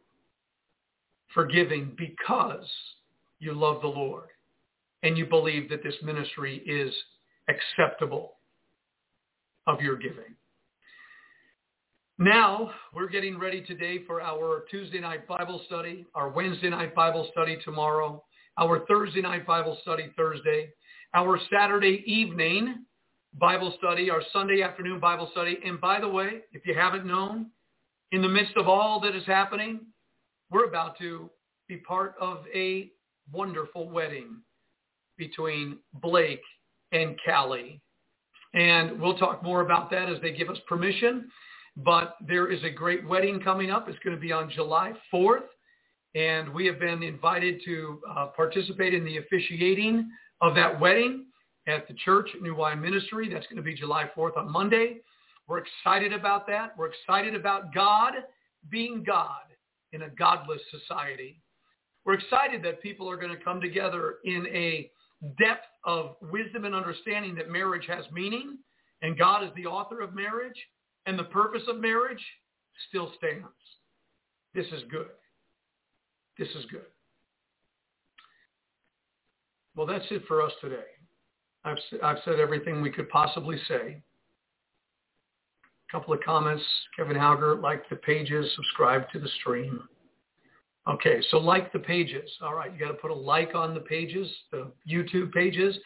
for giving because you love the Lord and you believe that this ministry is acceptable of your giving. Now, we're getting ready today for our Tuesday night Bible study, our Wednesday night Bible study tomorrow, our Thursday night Bible study Thursday, our Saturday evening Bible study, our Sunday afternoon Bible study. And by the way, if you haven't known, in the midst of all that is happening, we're about to be part of a wonderful wedding between Blake and Callie. And we'll talk more about that as they give us permission. But there is a great wedding coming up. It's going to be on July 4th and we have been invited to uh, participate in the officiating of that wedding at the church New Wine Ministry. That's going to be July 4th on Monday. We're excited about that. We're excited about God being God in a godless society. We're excited that people are going to come together in a depth of wisdom and understanding that marriage has meaning and God is the author of marriage and the purpose of marriage still stands. This is good. This is good. Well, that's it for us today. I've, I've said everything we could possibly say. A couple of comments. Kevin Hauger, like the pages, subscribe to the stream. Okay, so like the pages. All right, you got to put a like on the pages, the YouTube pages.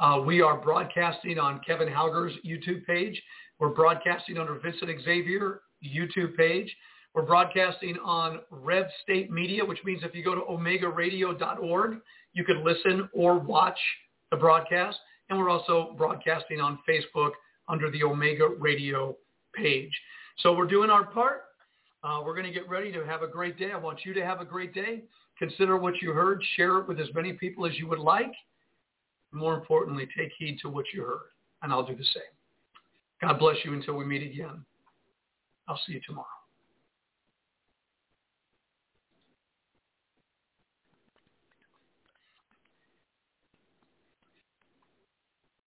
Uh, we are broadcasting on Kevin Hauger's YouTube page. We're broadcasting under Vincent Xavier YouTube page. We're broadcasting on Rev State Media, which means if you go to omegaradio.org, you can listen or watch the broadcast. And we're also broadcasting on Facebook under the Omega Radio page. So we're doing our part. Uh, we're going to get ready to have a great day. I want you to have a great day. Consider what you heard. Share it with as many people as you would like. More importantly, take heed to what you heard. And I'll do the same. God bless you until we meet again. I'll see you tomorrow.